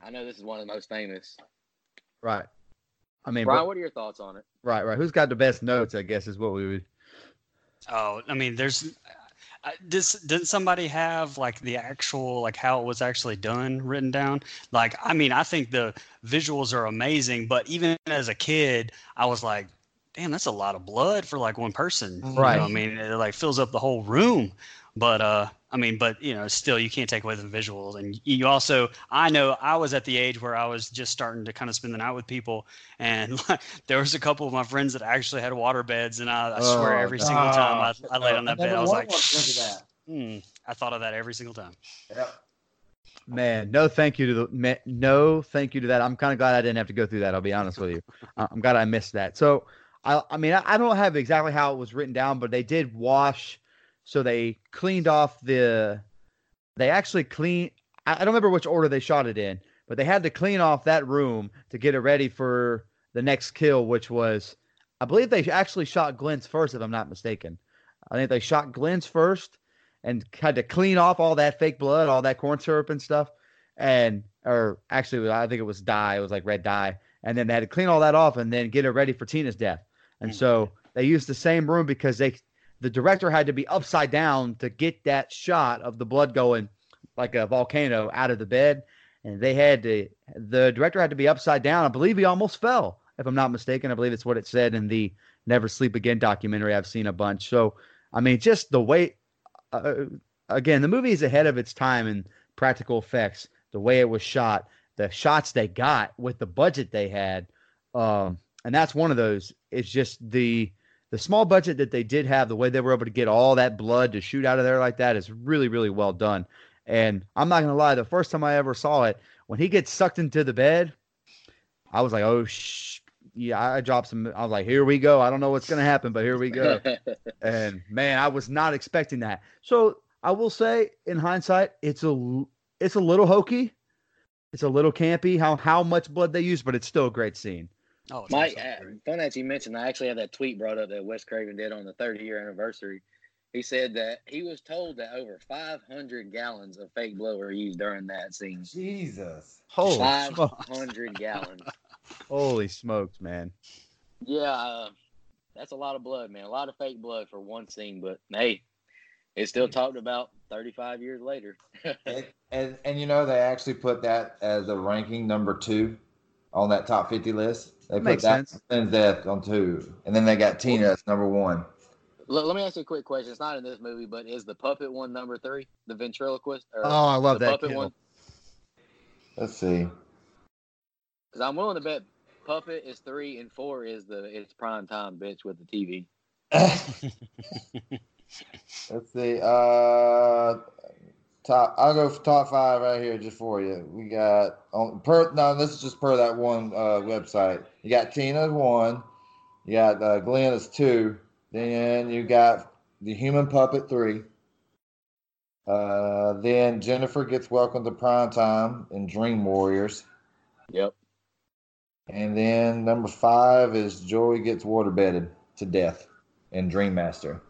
I know this is one of the most famous. Right. I mean, Brian, but- what are your thoughts on it? right, right. Who's got the best notes? I guess is what we would. Oh, I mean, there's. I, this didn't somebody have like the actual like how it was actually done written down? Like, I mean, I think the visuals are amazing, but even as a kid, I was like, "Damn, that's a lot of blood for like one person." You know, Right. I mean, it like fills up the whole room. But uh, I mean, but you know, still, you can't take away the visuals, and you also, I know, I was at the age where I was just starting to kind of spend the night with people, and there was a couple of my friends that actually had water beds, and I, I swear, Oh, every single time I, I laid on that bed, I was like, one that. hmm, I thought of that every single time. Yep. Man, no, thank you to the ma- no, thank you to that. I'm kind of glad I didn't have to go through that. I'll be honest with you. Uh, I'm glad I missed that. So, I, I mean, I, I don't have exactly how it was written down, but they did wash. So they cleaned off the. They actually clean. I, I don't remember which order they shot it in, but they had to clean off that room to get it ready for the next kill, which was, I believe they actually shot Glenn's first, if I'm not mistaken. I think they shot Glenn's first and had to clean off all that fake blood, all that corn syrup and stuff. And, or actually, I think it was dye. It was like red dye. And then they had to clean all that off and then get it ready for Tina's death. And so they used the same room because they the director had to be upside down to get that shot of the blood going like a volcano out of the bed, and they had to the director had to be upside down. I believe he almost fell, if I'm not mistaken. I believe it's what it said in the Never Sleep Again documentary. I've seen a bunch. So I mean, just the way. Uh, again, the movie is ahead of its time in practical effects. The way it was shot, the shots they got with the budget they had, um, and that's one of those. It's just the the small budget that they did have, the way they were able to get all that blood to shoot out of there like that is really, really well done. And I'm not gonna lie, the first time I ever saw it, when he gets sucked into the bed, I was like, oh sh. Yeah, I dropped some. I was like, "Here we go." I don't know what's gonna happen, but here we go. and man, I was not expecting that. So I will say, in hindsight, it's a it's a little hokey, it's a little campy how how much blood they use, but it's still a great scene. Oh, Mike, awesome. uh, fun that you mentioned. I actually had that tweet brought up that Wes Craven did on the 30 year anniversary. He said that he was told that over 500 gallons of fake blood were used during that scene. Jesus. Holy smokes! 500 gallons. Holy smokes, man! Yeah, uh, that's a lot of blood, man. A lot of fake blood for one scene, but hey, it's still talked about 35 years later. And, and and you know they actually put that as a ranking number two on that top 50 list. They put Makes that sense. Sin's death on two, and then they got Tina as number one. let, let me ask you a quick question. It's not in this movie, but is the puppet one number three? The ventriloquist? Or Oh, I love the that puppet kill. one? Let's see. Because I'm willing to bet puppet is three and four is the it's prime time bitch with the TV. Let's see. Uh, top. I'll go for top five right here just for you. We got on per. No, this is just per that one uh, website. You got Tina one. You got uh, Glenn as two. Then you got the human puppet three. Uh, then Jennifer gets welcome to prime time in Dream Warriors. Yep. And then number five is Joey gets waterbedded to death in Dream Master.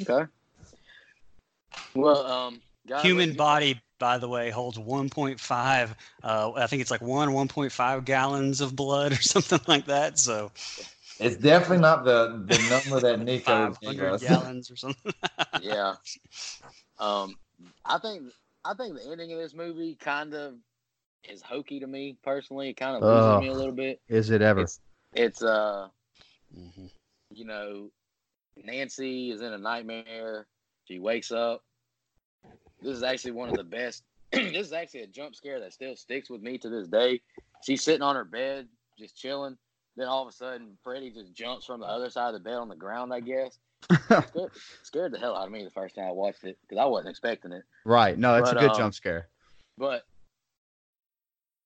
Okay. Well, um, guys, Human let's- body, by the way, holds 1.5. Uh, I think it's like one 1.5 gallons of blood or something like that. So It's definitely not the, the number that Nico gave 500 us. gallons or something. Yeah. Um, I think I think the ending of this movie kind of is hokey to me personally. It kind of loses Ugh. me a little bit. Is it ever? It's it's uh Mhm. you know Nancy is in a nightmare. She wakes up. This is actually one of the best. this is actually a jump scare that still sticks with me to this day. She's sitting on her bed, just chilling. Then all of a sudden, Freddy just jumps from the other side of the bed on the ground. I guess scared, scared the hell out of me the first time I watched it because I wasn't expecting it. right. No, it's But, a good um, jump scare. But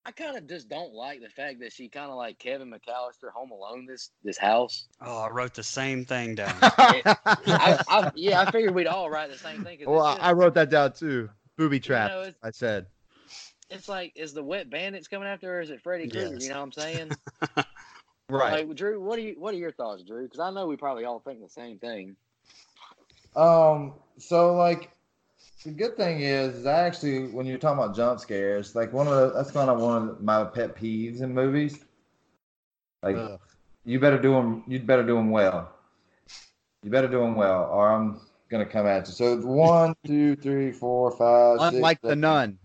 I kind of just don't like the fact that she kind of like Kevin McCallister Home Alone this this house. Oh, I wrote the same thing down. I, I, yeah, I figured we'd all write the same thing. well, it's, just- I wrote that down too. Booby trap. know, I said. it's like, is the wet bandits coming after her? Or is it Freddy Krueger? Yes. You know what I'm saying? Right. Like, Drew, what are you? What are your thoughts, Drew? Because I know we probably all think the same thing. Um, so like the good thing is, is I actually when you're talking about jump scares, like one of the that's kind of one of my pet peeves in movies. Like Ugh. you better do them. You'd better do them well. You better do them well, or I'm gonna come at you. So one, two, three, four, five. six, Unlike the seven. nun,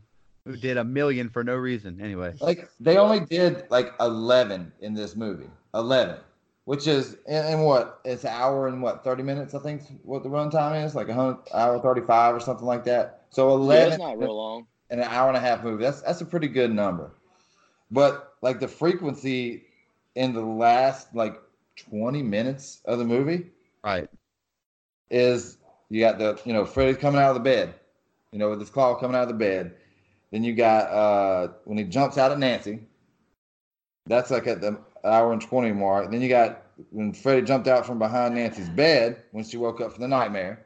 who did a million for no reason. Anyway. Like they only did like eleven in this movie. Eleven, which is in, in what? It's an hour and what? Thirty minutes, I think. What the runtime is like a hundred hour thirty-five or something like that. So Yeah, eleven it's not real long. in an hour and a half movie. That's that's a pretty good number. But like the frequency in the last like twenty minutes of the movie Right. is you got the you know Freddy's coming out of the bed, you know with his claw coming out of the bed. Then you got uh when he jumps out at Nancy. That's like at the hour and twenty mark. Then you got when Freddy jumped out from behind Nancy's bed when she woke up from the nightmare.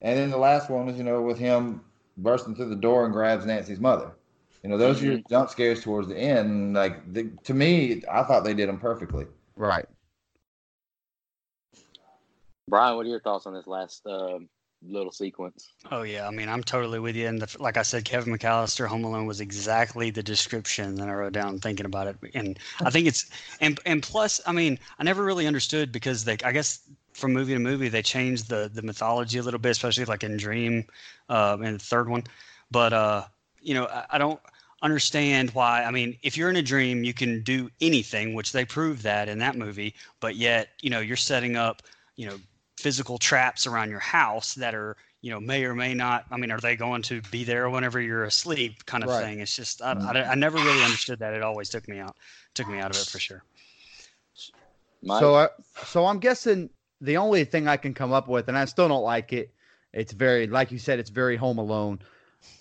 And then the last one is you know with him bursting through the door and grabs Nancy's mother. You know those are your jump scares towards the end. Like the, to me, I thought they did them perfectly. Right. Brian, what are your thoughts on this last uh, little sequence. Oh yeah, I mean I'm totally with you. And the, like I said, Kevin McCallister, Home Alone was exactly the description that I wrote down thinking about it. And I think it's and and plus, I mean, I never really understood because they, I guess, from movie to movie they changed the the mythology a little bit, especially like in Dream, uh, in the third one. But uh, you know, I, I don't understand why. I mean, if you're in a dream, you can do anything, which they prove that in that movie. But yet, you know, you're setting up, you know, physical traps around your house that are you know may or may not i mean are they going to be there whenever you're asleep kind of Right. thing it's just I, I, I never really understood that it always took me out took me out of it for sure Mike? So, I, so I'm guessing the only thing I can come up with, and I still don't like it. It's very, like you said, it's very Home Alone.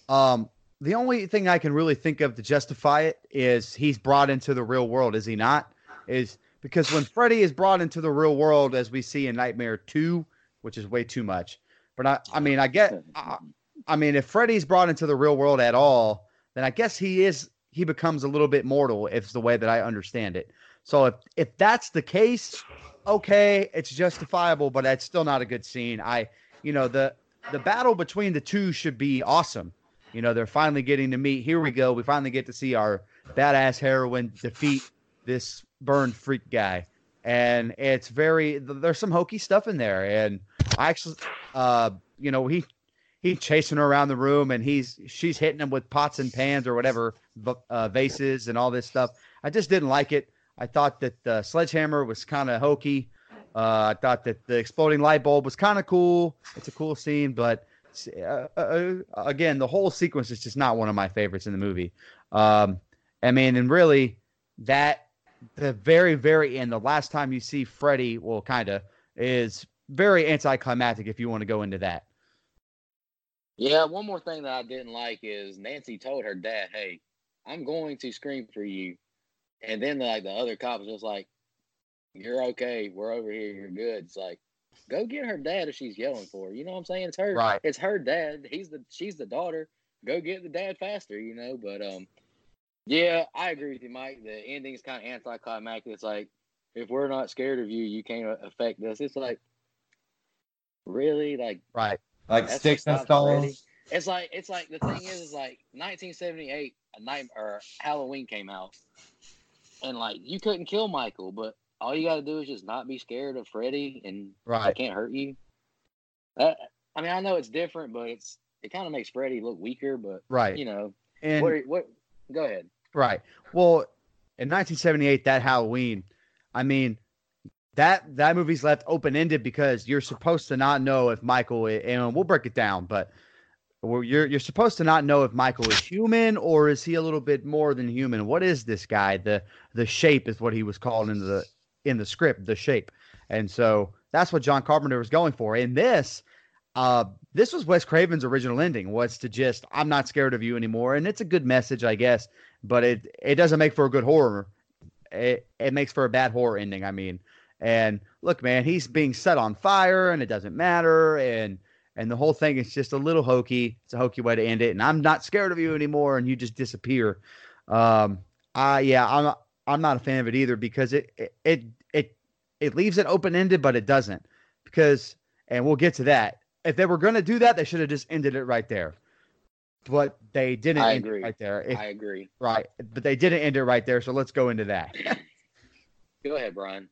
Um, the only thing I can really think of to justify it is he's brought into the real world, is he not? Is because when Freddy is brought into the real world, as we see in Nightmare Two, which is way too much. But I, I mean, I get, I, I mean, if Freddy's brought into the real world at all, then I guess he is he becomes a little bit mortal. If it's the way that I understand it. So if if that's the case, okay, it's justifiable, but that's still not a good scene. I, you know, the the battle between the two should be awesome. You know, they're finally getting to meet. Here we go. We finally get to see our badass heroine defeat this burned freak guy, and it's very. There's some hokey stuff in there, and I actually, uh, you know, he he's chasing her around the room, and he's she's hitting him with pots and pans or whatever, uh, vases and all this stuff. I just didn't like it. I thought that the sledgehammer was kind of hokey. Uh, I thought that the exploding light bulb was kind of cool. It's a cool scene, but uh, uh, again, the whole sequence is just not one of my favorites in the movie. Um, I mean, and really, that the very, very end, the last time you see Freddy, well, kind of, is very anticlimactic if you want to go into that. Yeah, one more thing that I didn't like is Nancy told her dad, "Hey, I'm going to scream for you," and then like the other cop was just like, "You're okay. We're over here. You're good." It's like, go get her dad if she's yelling for her. You know what I'm saying? It's her. Right. It's her dad. He's the she's the daughter. Go get the dad faster. You know. But um, yeah, I agree with you, Mike. The ending's kind of anticlimactic. It's like if we're not scared of you, you can't affect us. It's like, really, like Right. Like sticks and what stops Freddy. stones. It's like it's like the thing is, is like 1978, a night or Halloween came out, and like you couldn't kill Michael, but all you got to do is just not be scared of Freddy, and I Right. can't hurt you. That I mean, I know it's different, but it's it kind of makes Freddy look weaker. But Right. you know, And what what? Go ahead. Right. Well, in 1978, that Halloween, I mean, that that movie's left open ended because you're supposed to not know if Michael, and we'll break it down, but you're you're supposed to not know if Michael is human or is he a little bit more than human. What is this guy? The the shape is what he was called in the in the script, the shape, and so that's what John Carpenter was going for. In this, uh, this was Wes Craven's original ending was to just I'm not scared of you anymore, and it's a good message, I guess, but it it doesn't make for a good horror. It it makes for a bad horror ending. I mean, and look, man, he's being set on fire, and it doesn't matter, and and the whole thing is just a little hokey. It's a hokey way to end it, and I'm not scared of you anymore, and you just disappear. Um, I yeah, I'm I'm not a fan of it either because it it it it, it leaves it open ended, but it doesn't because, and we'll get to that. If they were going to do that, they should have just ended it right there. But they didn't I end agree. it right there. If, I agree. right, but they didn't end it right there. So let's go into that. Go ahead, Brian.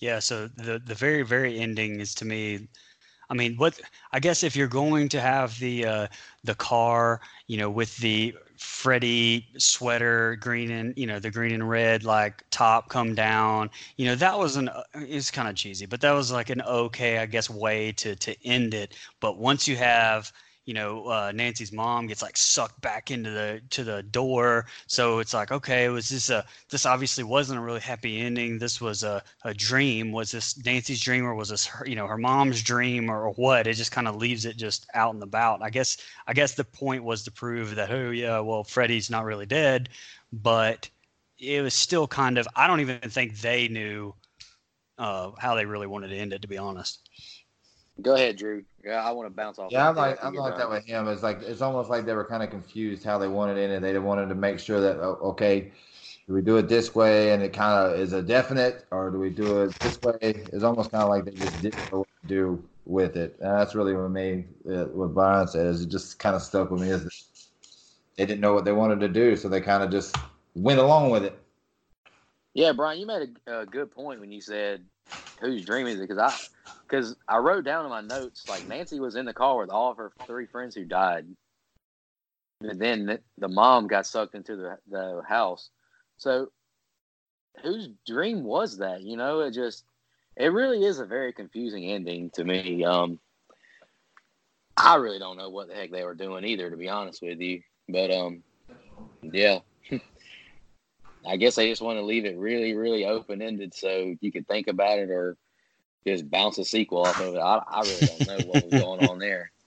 Yeah, so the the very very ending is to me I mean, what I guess if you're going to have the uh the car, you know, with the Freddy sweater, green and you know the green and red like top come down, you know that was an it's kind of cheesy, but that was like an okay, I guess, way to to end it. But once you have you know uh, Nancy's mom gets like sucked back into the to the door, so it's like okay, was this a this obviously wasn't a really happy ending. This was a, a dream. Was this Nancy's dream or was this her, you know her mom's dream or, or what? It just kind of leaves it just out and about. I guess I guess the point was to prove that oh yeah, well Freddy's not really dead, but it was still kind of I don't even think they knew uh, how they really wanted to end it to be honest. Go ahead, Drew. Yeah, I want to bounce off. Yeah, I'm like I'm like that with him. It's like it's almost like they were kind of confused how they wanted in it, and they wanted to make sure that oh, okay, do we do it this way, and it kind of is a definite, or do we do it this way? It's almost kind of like they just didn't know what to do with it, and that's really what made it, what Brian said is it just kind of stuck with me. Is that they didn't know what they wanted to do, so they kind of just went along with it. Yeah, Brian, you made a, a good point when you said whose dream is it? Because I, because I wrote down in my notes like Nancy was in the car with all of her three friends who died, and then the, mom got sucked into the the house. So, whose dream was that? You know, it just it really is a very confusing ending to me. Um, I really don't know what the heck they were doing either, to be honest with you. But um, yeah. I guess they just want to leave it really, really open ended so you could think about it or just bounce a sequel off of it. I, I really don't know what was going on there.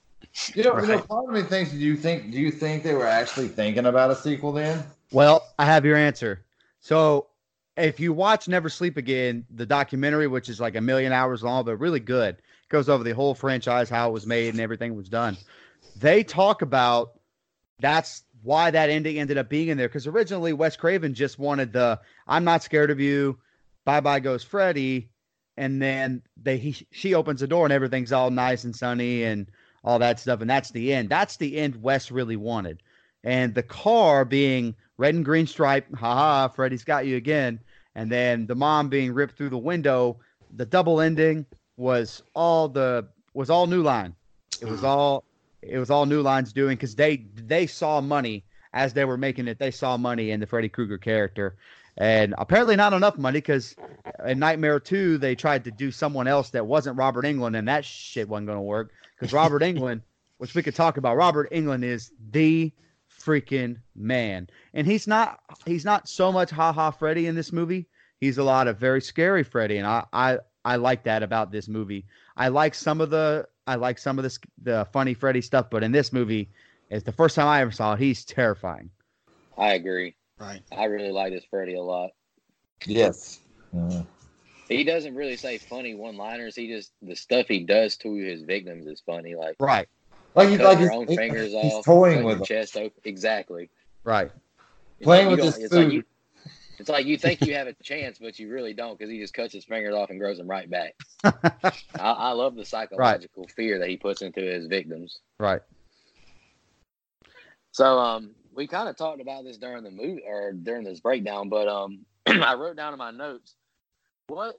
You know, Right. you know, part of me thinks. Do you think? Do you think they were actually thinking about a sequel then? Well, I have your answer. So, if you watch Never Sleep Again, the documentary, which is like a million hours long, but really good, goes over the whole franchise, how it was made, and everything was done. They talk about that's why that ending ended up being in there because originally Wes Craven just wanted the "I'm not scared of you," "Bye bye goes Freddy," and then they he, she opens the door and everything's all nice and sunny and all that stuff, and that's the end. That's the end Wes really wanted and the car being red and green stripe, haha, Freddy's got you again, and then the mom being ripped through the window. The double ending was all the was all New Line. It was all it was all New Line's doing because they they saw money as they were making it. They saw money in the Freddy Krueger character, and apparently not enough money because in Nightmare Two they tried to do someone else that wasn't Robert Englund, and that shit wasn't going to work because Robert Englund, which we could talk about, Robert Englund is the freaking man. And he's not he's not so much ha ha Freddy in this movie. He's a lot of very scary Freddy, and I I I like that about this movie. I like some of the I like some of this the funny Freddy stuff, but in this movie, it's the first time I ever saw it. He's terrifying. I agree. Right. I really like this Freddy a lot. Yes. Mhm. He doesn't really say funny one liners. He just the stuff he does to his victims is funny. Like Right, Like he's like your he's, own he- fingers he's off, toying with your them. chest open. Exactly. right. It's Playing like with you his don't- it's like you- it's like you think you have a chance, but you really don't because he just cuts his fingers off and grows them right back. I, I love the psychological fear that he puts into his victims. Right. So um, we kind of talked about this during the movie or during this breakdown, but um, I wrote down in my notes what.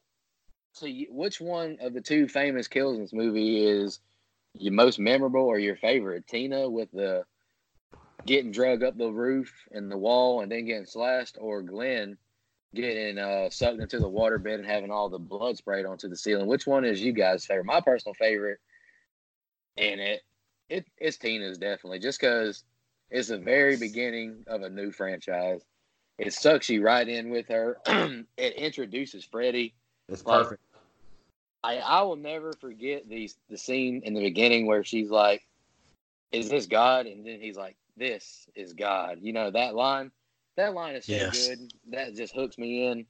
So, you, which one of the two famous kills in this movie is your most memorable or your favorite? Tina with the getting drug up the roof and the wall and then getting slashed, or Glenn getting uh, sucked into the water bed and having all the blood sprayed onto the ceiling? Which one is you guys' favorite? My personal favorite, and it it it's Tina's definitely just because it's the very beginning of a new franchise. It sucks you right in with her. it introduces Freddy. It's Like, perfect. I I will never forget the the scene in the beginning where she's like, "Is this God?" And then he's like, "This is God." You know that line. That line is so Yes. good. That just hooks me in.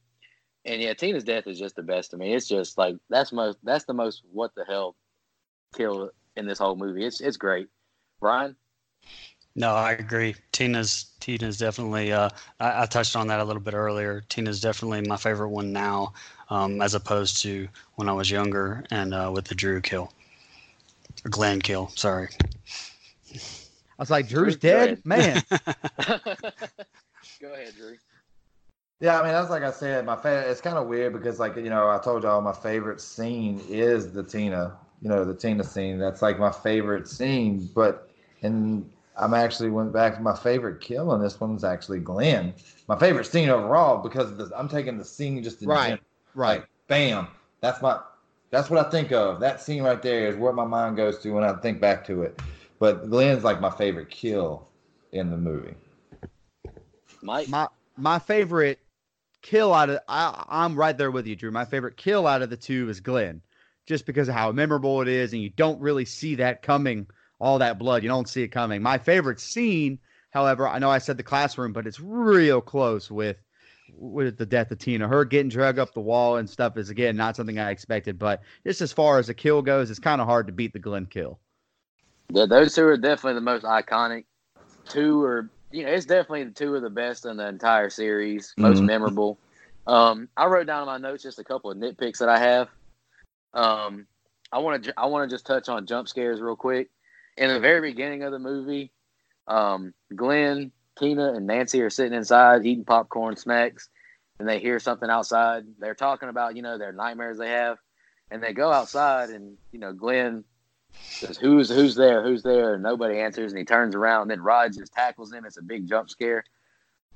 And yeah, Tina's death is just the best to me. It's just like that's most that's the most what the hell kill in this whole movie. It's it's great. Brian. No, I agree. Tina's Tina's definitely. Uh, I, I touched on that a little bit earlier. Tina's definitely my favorite one now, um, as opposed to when I was younger and uh, with the Drew kill, or Glenn kill. Sorry. I was like, Drew's Drew's dead, dead. man. Go ahead, Drew. Yeah, I mean that's like I said. My favorite. It's kind of weird because like you know I told y'all my favorite scene is the Tina. You know the Tina scene. That's like my favorite scene. But and I'm actually went back to my favorite kill, and this one's actually Glenn. My favorite scene overall because of this, I'm taking the scene just in Right, general. right. Like, bam. That's my. That's what I think of. That scene right there is where my mind goes to when I think back to it. But Glenn's like my favorite kill in the movie. Mike. my my favorite kill out of I, I'm right there with you, Drew. My favorite kill out of the two is Glenn, just because of how memorable it is, and you don't really see that coming. All that blood, you don't see it coming. My favorite scene, however, I know I said the classroom, but it's real close with with the death of Tina. Her getting dragged up the wall and stuff is again not something I expected, but just as far as a kill goes, it's kind of hard to beat the Glenn kill. Yeah, those two are definitely the most iconic. Two are, you know, it's definitely the two of the best in the entire series, most Mhm. memorable. Um, I wrote down in my notes just a couple of nitpicks that I have. Um, I want to I want to just touch on jump scares real quick. In the very beginning of the movie, um, Glenn, Tina, and Nancy are sitting inside eating popcorn snacks, and they hear something outside. They're talking about you know their nightmares they have, and they go outside, and you know Glenn says, "Who's who's there? Who's there?" And nobody answers, and he turns around, and then Rod just tackles him. It's a big jump scare.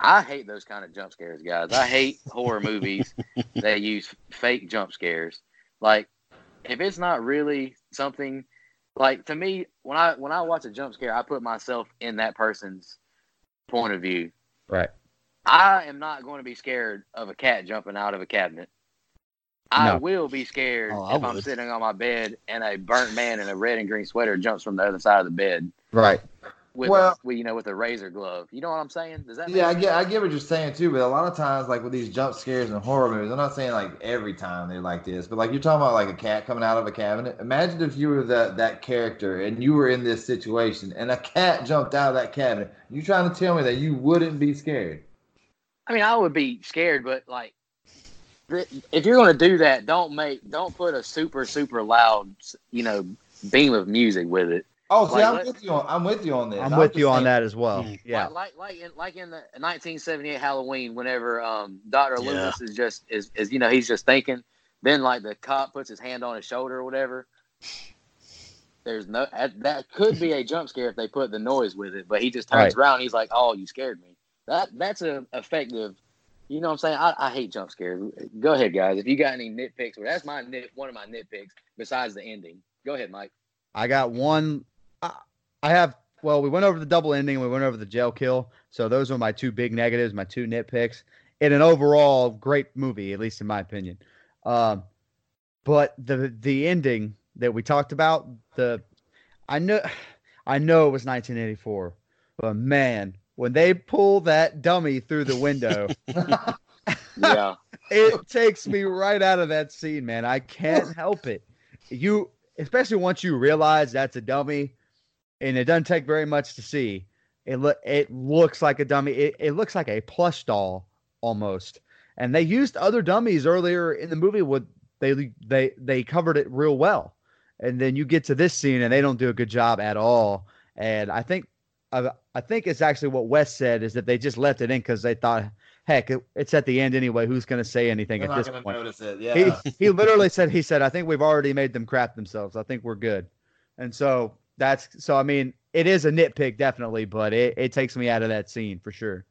I hate those kind of jump scares, guys. I hate horror movies that use fake jump scares. Like, if it's not really something like to me, when I when I watch a jump scare, I put myself in that person's point of view. Right. I am not going to be scared of a cat jumping out of a cabinet. I No. will be scared Oh, I if I'm sitting on my bed and a burnt man in a red and green sweater jumps from the other side of the bed Right. with, Well- a, with you know with a razor glove. You know what I'm saying? Does that? Yeah, I sense? get I get what you're saying too, but a lot of times, like with these jump scares and horror movies, I'm not saying like every time they're like this, but like you're talking about like a cat coming out of a cabinet. Imagine if you were that that character and you were in this situation and a cat jumped out of that cabinet. You trying to tell me that you wouldn't be scared? I mean, I would be scared, but like, th- if you're going to do that, don't make, don't put a super, super loud, you know, beam of music with it. Oh, see, Like, I'm let- with you on I'm with you on this. I'm I'm with you on saying- that as well. Mm. Yeah. Like, like, like in, like in the 1978 Halloween, whenever um Doctor Yeah. Loomis is just is, is you know he's just thinking, then like the cop puts his hand on his shoulder or whatever. There's no that, that could be a jump scare if they put the noise with it, but he just turns Right. around. He's like, "Oh, you scared me." That that's an effective. You know what I'm saying? I, I hate jump scares. Go ahead, guys. If you got any nitpicks, well, that's my nit, one of my nitpicks besides the ending. Go ahead, Mike. I got one. I, I have. Well, we went over the double ending. We went over the jail kill. So those are my two big negatives, my two nitpicks. In an overall great movie, at least in my opinion. Um, but the the ending that we talked about, the I know, I know it was 1984, but man, when they pull that dummy through the window, Yeah, it takes me right out of that scene, man. I can't help it. You, especially once you realize that's a dummy, and it doesn't take very much to see. It look, it looks like a dummy. It, it looks like a plush doll almost. And they used other dummies earlier in the movie. With they they they covered it real well. And then you get to this scene, and they don't do a good job at all. And I think, I, I think it's actually what Wes said is that they just left it in because they thought, heck, it, it's at the end anyway. Who's going to say anything They're at not this point? notice it. Yeah. He he literally said he said I think we've already made them crap themselves. I think we're good. And so that's so I mean it is a nitpick definitely, but it, it takes me out of that scene for sure.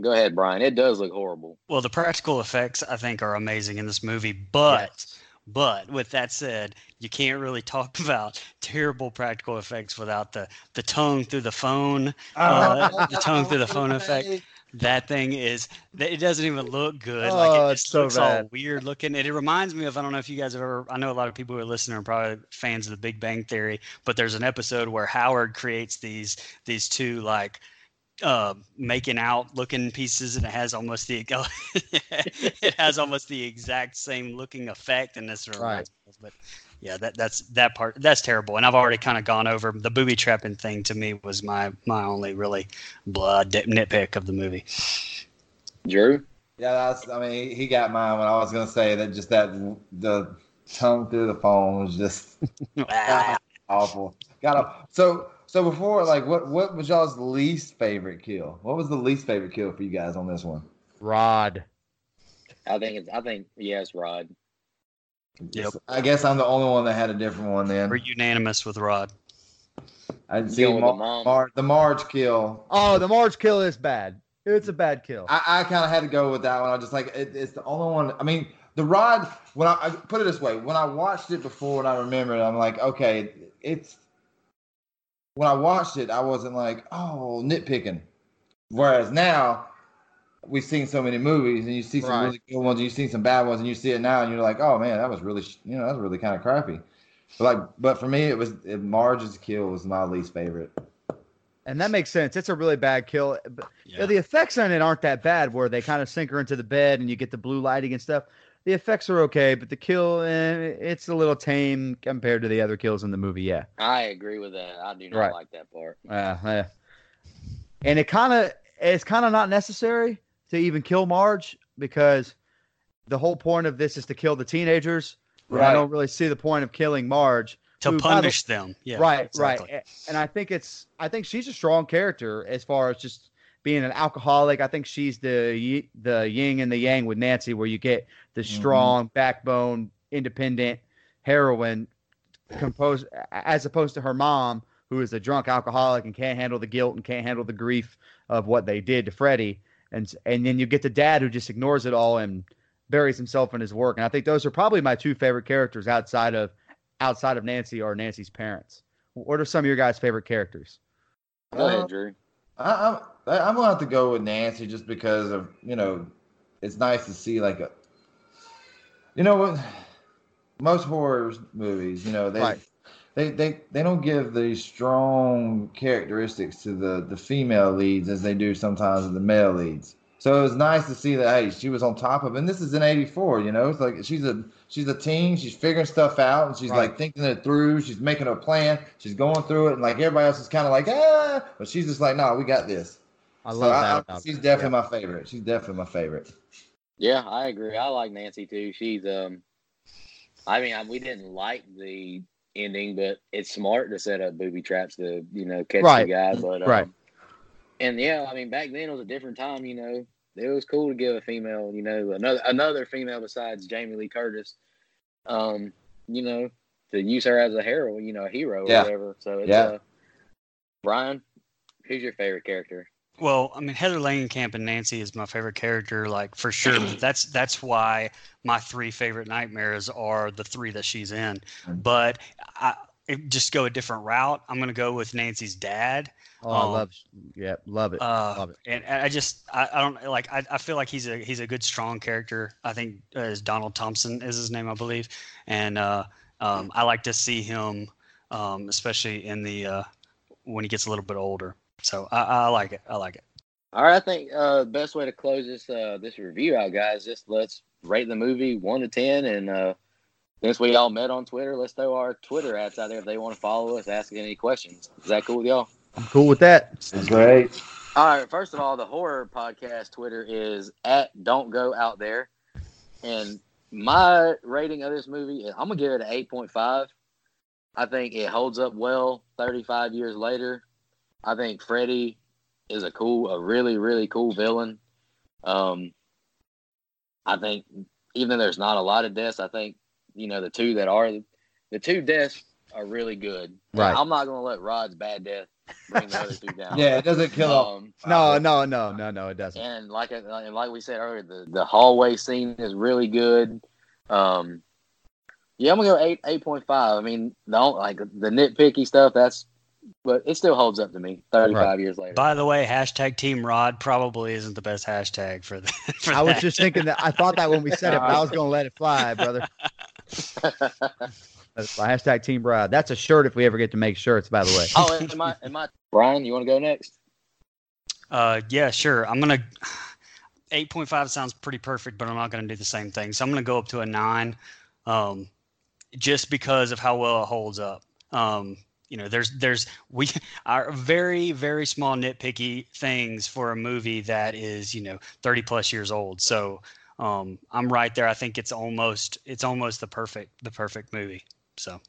go ahead, Brian. It does look horrible. Well, the practical effects I think are amazing in this movie, but but with that said, you can't really talk about terrible practical effects without the the tongue through the phone. Uh, the tongue through the phone effect. That thing is that it doesn't even look good. Oh, like it it's just so looks all bad. weird looking. And it reminds me of I don't know if you guys have ever I know a lot of people who are listening are probably fans of the Big Bang Theory, but there's an episode where Howard creates these these two like uh making out looking pieces and it has almost the it has almost the exact same looking effect and this reminds me of, but yeah that that's that part that's terrible and i've already kind of gone over the booby trapping thing to me was my my only really blood nitpick of the movie Drew. Yeah, that's. I mean, he got mine when I was gonna say that. Just that the tongue through the phone was just Ah, awful. Got up. So so before, like, what what was y'all's least favorite kill? What was the least favorite kill for you guys on this one? Rod. I think it's. I think yes, Rod. Yep. I guess I'm the only one that had a different one then. we're unanimous with rod I You see going with the Mar- mom? Mar- the Marge kill. Oh, the Marge kill is bad. It's a bad kill. I, I kind of had to go with that one. I was just like, it, it's the only one. I mean, the rod. When I, I put it this way, when I watched it before and I remember it, I'm like, okay, it's. When I watched it, I wasn't like, oh, nitpicking. Whereas now, we've seen so many movies, and you see some Right. really good ones, and you see some bad ones, and you see it now, and you're like, oh man, that was really, you know, that was really kind of crappy. But like, but for me, it was it, Marge's kill was my least favorite. And that makes sense. It's a really bad kill. But yeah. the effects on it aren't that bad where they kind of sink her into the bed and you get the blue lighting and stuff. The effects are okay, but the kill, eh, it's a little tame compared to the other kills in the movie. Yeah. I agree with that. I do not Right. like that part. Uh, yeah. And it kind of it's kind of not necessary to even kill Marge because the whole point of this is to kill the teenagers. Right. I don't really see the point of killing Marge. to who, by the- punish them. Yeah, right, exactly. right. And I think it's I think she's a strong character as far as just being an alcoholic. I think she's the yi- the yin and the yang with Nancy, where you get the Mhm. strong backbone, independent heroine, composed as opposed to her mom, who is a drunk alcoholic and can't handle the guilt and can't handle the grief of what they did to Freddy. And and then you get the dad who just ignores it all and buries himself in his work. And I think those are probably my two favorite characters outside of outside of Nancy or Nancy's parents. What are some of your guys' favorite characters? Go Uh, ahead, Drew. I, I'm I- I'm gonna have to go with Nancy just because of you know, it's nice to see like a, you know what, most horror movies, you know they. Right. They, they, they don't give the strong characteristics to the, the female leads as they do sometimes with the male leads. So it was nice to see that hey she was on top of it. And this is in '84, you know. It's like she's a she's a teen. She's figuring stuff out and she's Right. like thinking it through. She's making a plan. She's going through it, and like everybody else is kind of like ah, but she's just like no, we got this. I So love I- that. I- about she's her. definitely my favorite. She's definitely my favorite. Yeah, I agree. I like Nancy too. She's um, I mean, I, we didn't like the ending, but it's smart to set up booby traps to you know catch Right. the guy. But um, Right. and yeah, I mean, back then it was a different time. You know, it was cool to give a female, you know, another another female besides Jamie Lee Curtis, um, you know, to use her as a hero, you know, a hero or Yeah. whatever. So it's Yeah. uh, Brian, who's your favorite character? Well, I mean, Heather Langenkamp and Nancy is my favorite character, like for sure. That's that's why my three favorite nightmares are the three that she's in. But I it, just go a different route. I'm gonna go with Nancy's dad. Oh, I Um, love. Yeah, love it. Uh, love it. and and I just I, I don't like I, I feel like he's a he's a good strong character. I think uh, is Donald Thompson is his name I believe, and uh, um, I like to see him, um, especially in the uh, when he gets a little bit older. So I, I like it. I like it. All right, I think uh best way to close this uh this review out, guys, just let's rate the movie one to ten and uh since we all met on Twitter, let's throw our Twitter ads out there if they want to follow us, ask any questions. Is that cool with y'all? I'm cool with that. Great. All right, first of all, the horror podcast Twitter is at don't go out there. And my rating of this movie, I'm gonna give it an eight point five. I think it holds up well 35 years later. I think Freddy is a cool, a really, really cool villain. Um, I think even though there's not a lot of deaths, I think you know the two that are the two deaths are really good. Right. I'm not gonna let Rod's bad death bring the other two down. Yeah, it doesn't kill. Um, No, no, no, no, no. It doesn't. and like and like we said earlier, the, the hallway scene is really good. Um, yeah, I'm gonna go eight eight point five. I mean, don't like the nitpicky stuff. That's but it still holds up to me. Thirty five years later. By the way, hashtag Team Rod probably isn't the best hashtag for the. For I was just thinking that. I thought that when we said it, but I was going to let it fly, brother. Hashtag Team Rod. That's a shirt if we ever get to make shirts, by the way. oh, and my and my Brian, you want to go next? Uh, yeah, sure. I'm gonna. Eight point five sounds pretty perfect, but I'm not gonna do the same thing. So I'm gonna go up to a nine, um, just because of how well it holds up. Um, you know, there's there's we are very very small nitpicky things for a movie that is you know 30 plus years old. So um, I'm right there. I think it's almost it's almost the perfect the perfect movie. So,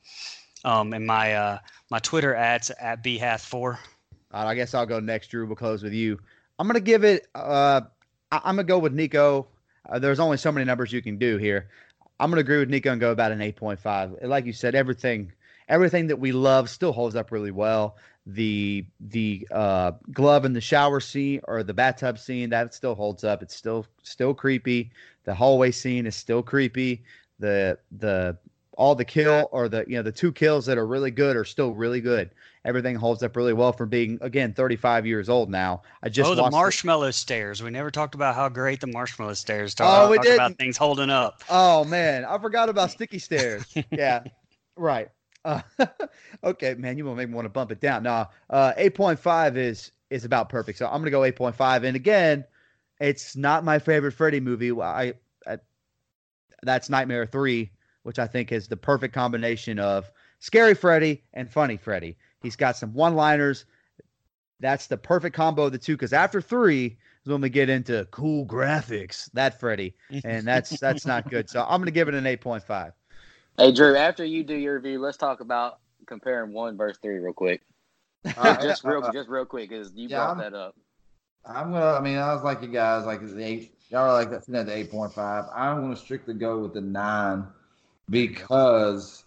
um, and my uh, my Twitter ads at bhath4. All right, I guess I'll go next, Drew. We'll close with you. I'm gonna give it. Uh, I- I'm gonna go with Nico. Uh, there's only so many numbers you can do here. I'm gonna agree with Nico and go about an 8.5. Like you said, everything, everything that we love still holds up really well. The the uh, glove in the shower scene or the bathtub scene that still holds up. It's still still creepy. The hallway scene is still creepy. The the all the kill or the you know the two kills that are really good are still really good everything holds up really well for being again 35 years old now. I just oh, the marshmallow stairs. We never talked about how great the marshmallow stairs Oh, are. we talk about things holding up. Oh man, I forgot about sticky stairs. yeah, right. Uh, okay, man, you want to make me want to bump it down. Now, uh, 8.5 is is about perfect. So I'm gonna go 8.5. And again, it's not my favorite Freddy movie. I, I that's Nightmare 3, which I think is the perfect combination of scary Freddy and funny Freddy. He's got some one-liners. That's the perfect combo of the two. Because after three is when we get into cool graphics. That Freddy, and that's that's not good. So I'm gonna give it an 8.5. Hey, Drew. After you do your review, let's talk about comparing one verse three real quick. All right, just real, uh, just real quick, because you Yeah, brought I'm- that up. I'm gonna. I mean, I was like you guys, like the eight. Y'all are like that's at the eight point five. I'm gonna strictly go with the nine because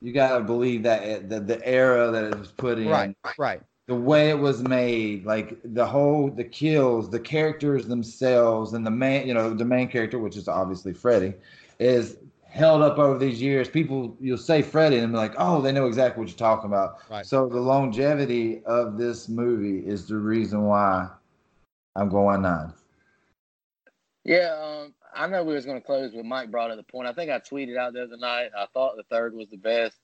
you gotta believe that it, the the era that it was put in, Right, right. the way it was made, like the whole the kills, the characters themselves, and the main, you know, the main character, which is obviously Freddy, is held up over these years. People, you'll say Freddy, and be like, oh, they know exactly what you're talking about. Right. So the longevity of this movie is the reason why I'm going nine. Yeah, um, I know we was going to close, but Mike brought up the point. I think I tweeted out the other night. I thought the third was the best,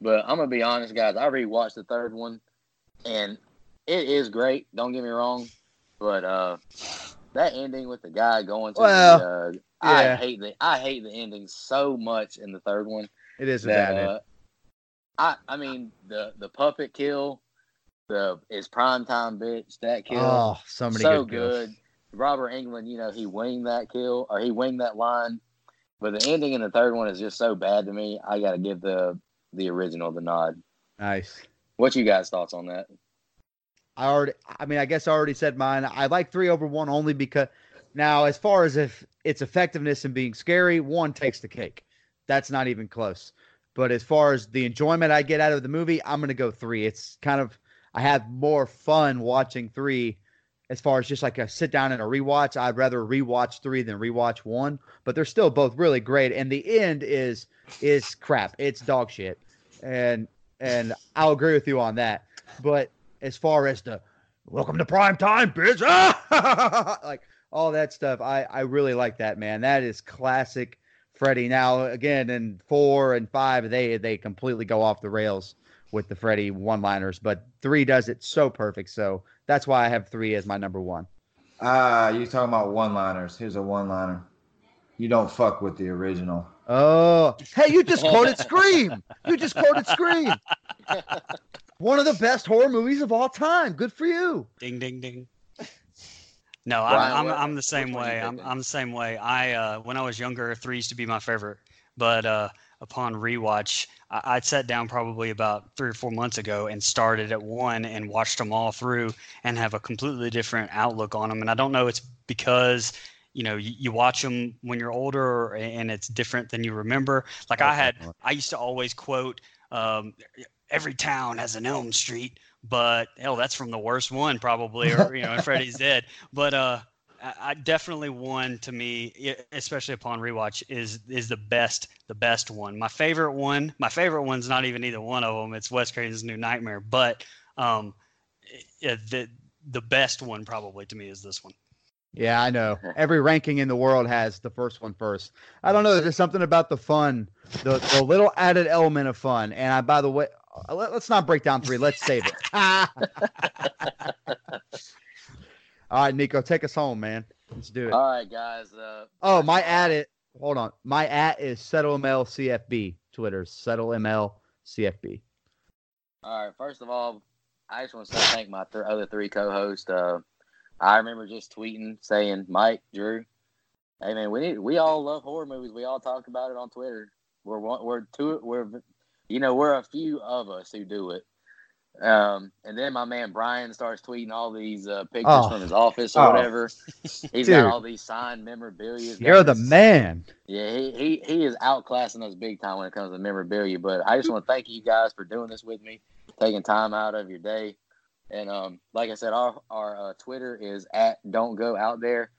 but I'm gonna be honest, guys. I rewatched the third one, and it is great. Don't get me wrong, but uh, that ending with the guy going to Well, the, uh, I hate the I hate the ending so much in the third one. It is that bad. uh, I I mean the the puppet kill, the is prime time bitch that kill oh, so many so good, good. Robert Englund, you know, he winged that kill or he winged that line, but the ending in the third one is just so bad to me. I got to give the the original the nod. Nice. What you guys thoughts on that? I already, I mean, I guess I already said mine. I like three over one only because now, as far as if its effectiveness and being scary, one takes the cake. That's not even close. But as far as the enjoyment I get out of the movie, I'm going to go three. It's kind of, I have more fun watching three as far as just like a sit down and a rewatch. I'd rather rewatch three than rewatch one, but they're still both really great. And the end is, is crap. It's dog shit. And, and I'll agree with you on that. But as far as the welcome to prime time, bitch, like all that stuff, I I really like that man. That is classic Freddy. Now again, in four and five, they they completely go off the rails with the Freddy one-liners, but three does it so perfect. So that's why I have three as my number one. Ah, you talking about one-liners? Here's a one-liner. You don't fuck with the original. Oh, hey, you just quoted Scream. You just quoted Scream. One of the best horror movies of all time. Good for you. Ding ding ding. No, Brian, I'm, I'm, I'm the same which one you way. I'm. I'm the same way. I uh, when I was younger, three used to be my favorite, but uh, upon rewatch, I, I'd sat down probably about three or four months ago and started at one and watched them all through and have a completely different outlook on them. And I don't know, it's because you know you, you watch them when you're older and it's different than you remember. Like I had, I used to always quote. Um, Every town has an Elm Street, but hell, that's from the worst one probably, or you know, Freddy's Dead. But uh, I, I definitely one to me, especially upon rewatch, is is the best the best one. My favorite one, my favorite one's not even either one of them. It's Wes Craven's New Nightmare, but um, yeah, the the best one probably to me is this one. Yeah, I know. Every ranking in the world has the first one first. I don't know. There's something about the fun, the, the little added element of fun. And I, by the way, uh, let, us not break down three. Let's save it. All right, Nico, take us home, man. Let's do it. All right, guys. Uh, Oh, my at it. Hold on. My at is SettleML CFB. Twitter SettleML CFB. All right. First of all, I just want to say thank my th- other three co-hosts. Uh, I remember just tweeting saying, "Mike, Drew, hey man, we need we all love horror movies. We all talk about it on Twitter. We're one, we're two we're you know we're a few of us who do it." Um, and then my man Brian starts tweeting all these uh, pictures Oh. from his office or Oh. whatever. He's got all these signed memorabilia. You're the man. Yeah, he, he he is outclassing us big time when it comes to memorabilia. But I just want to thank you guys for doing this with me, taking time out of your day. And um, like I said, our our uh, Twitter is at Don't Go Out There.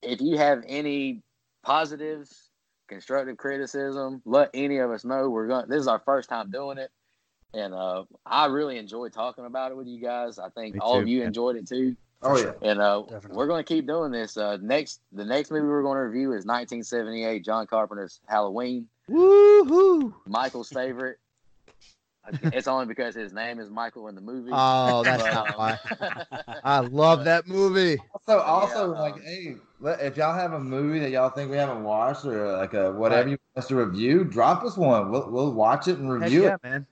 If you have any positives, constructive criticism, let any of us know. We're going. This is our first time doing it, and uh, I really enjoyed talking about it with you guys. I think Me all too, of you man. enjoyed it too. Oh yeah. And uh, Definitely. we're going to keep doing this. Uh, next, the next movie we're going to review is 1978, John Carpenter's Halloween. Woohoo. Michael's favorite. it's only because his name is Michael in the movie. Oh, that's But, not um, why. I love that movie. Also, also, Yeah, like, um, hey, let, if y'all have a movie that y'all think we haven't watched or like a whatever Right. you want us to review, drop us one. We'll we'll watch it and Heck review yeah, it. man.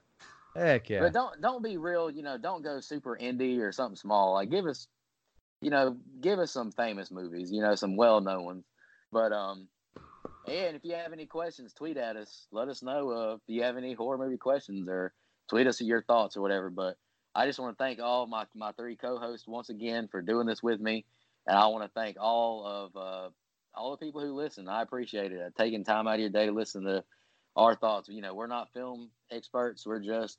Heck yeah. But don't don't be real. You know, don't go super indie or something small. Like give us, you know, give us some famous movies. You know, some well known ones. But um, And if you have any questions, tweet at us. Let us know uh, if you have any horror movie questions or tweet us your thoughts or whatever. But I just want to thank all my, my three co-hosts once again for doing this with me. And I want to thank all of uh, all the people who listen. I appreciate it. Uh, taking time out of your day to listen to our thoughts. You know, we're not film experts. We're just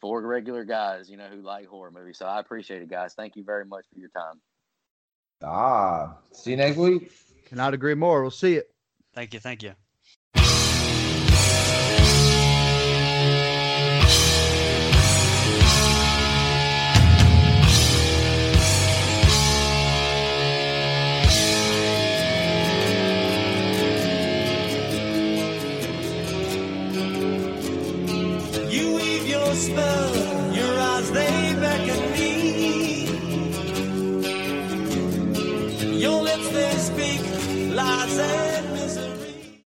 four regular guys, you know, who like horror movies. So I appreciate it, guys. Thank you very much for your time. Ah, see you next week. Cannot agree more. We'll see you. Thank you. Thank you. You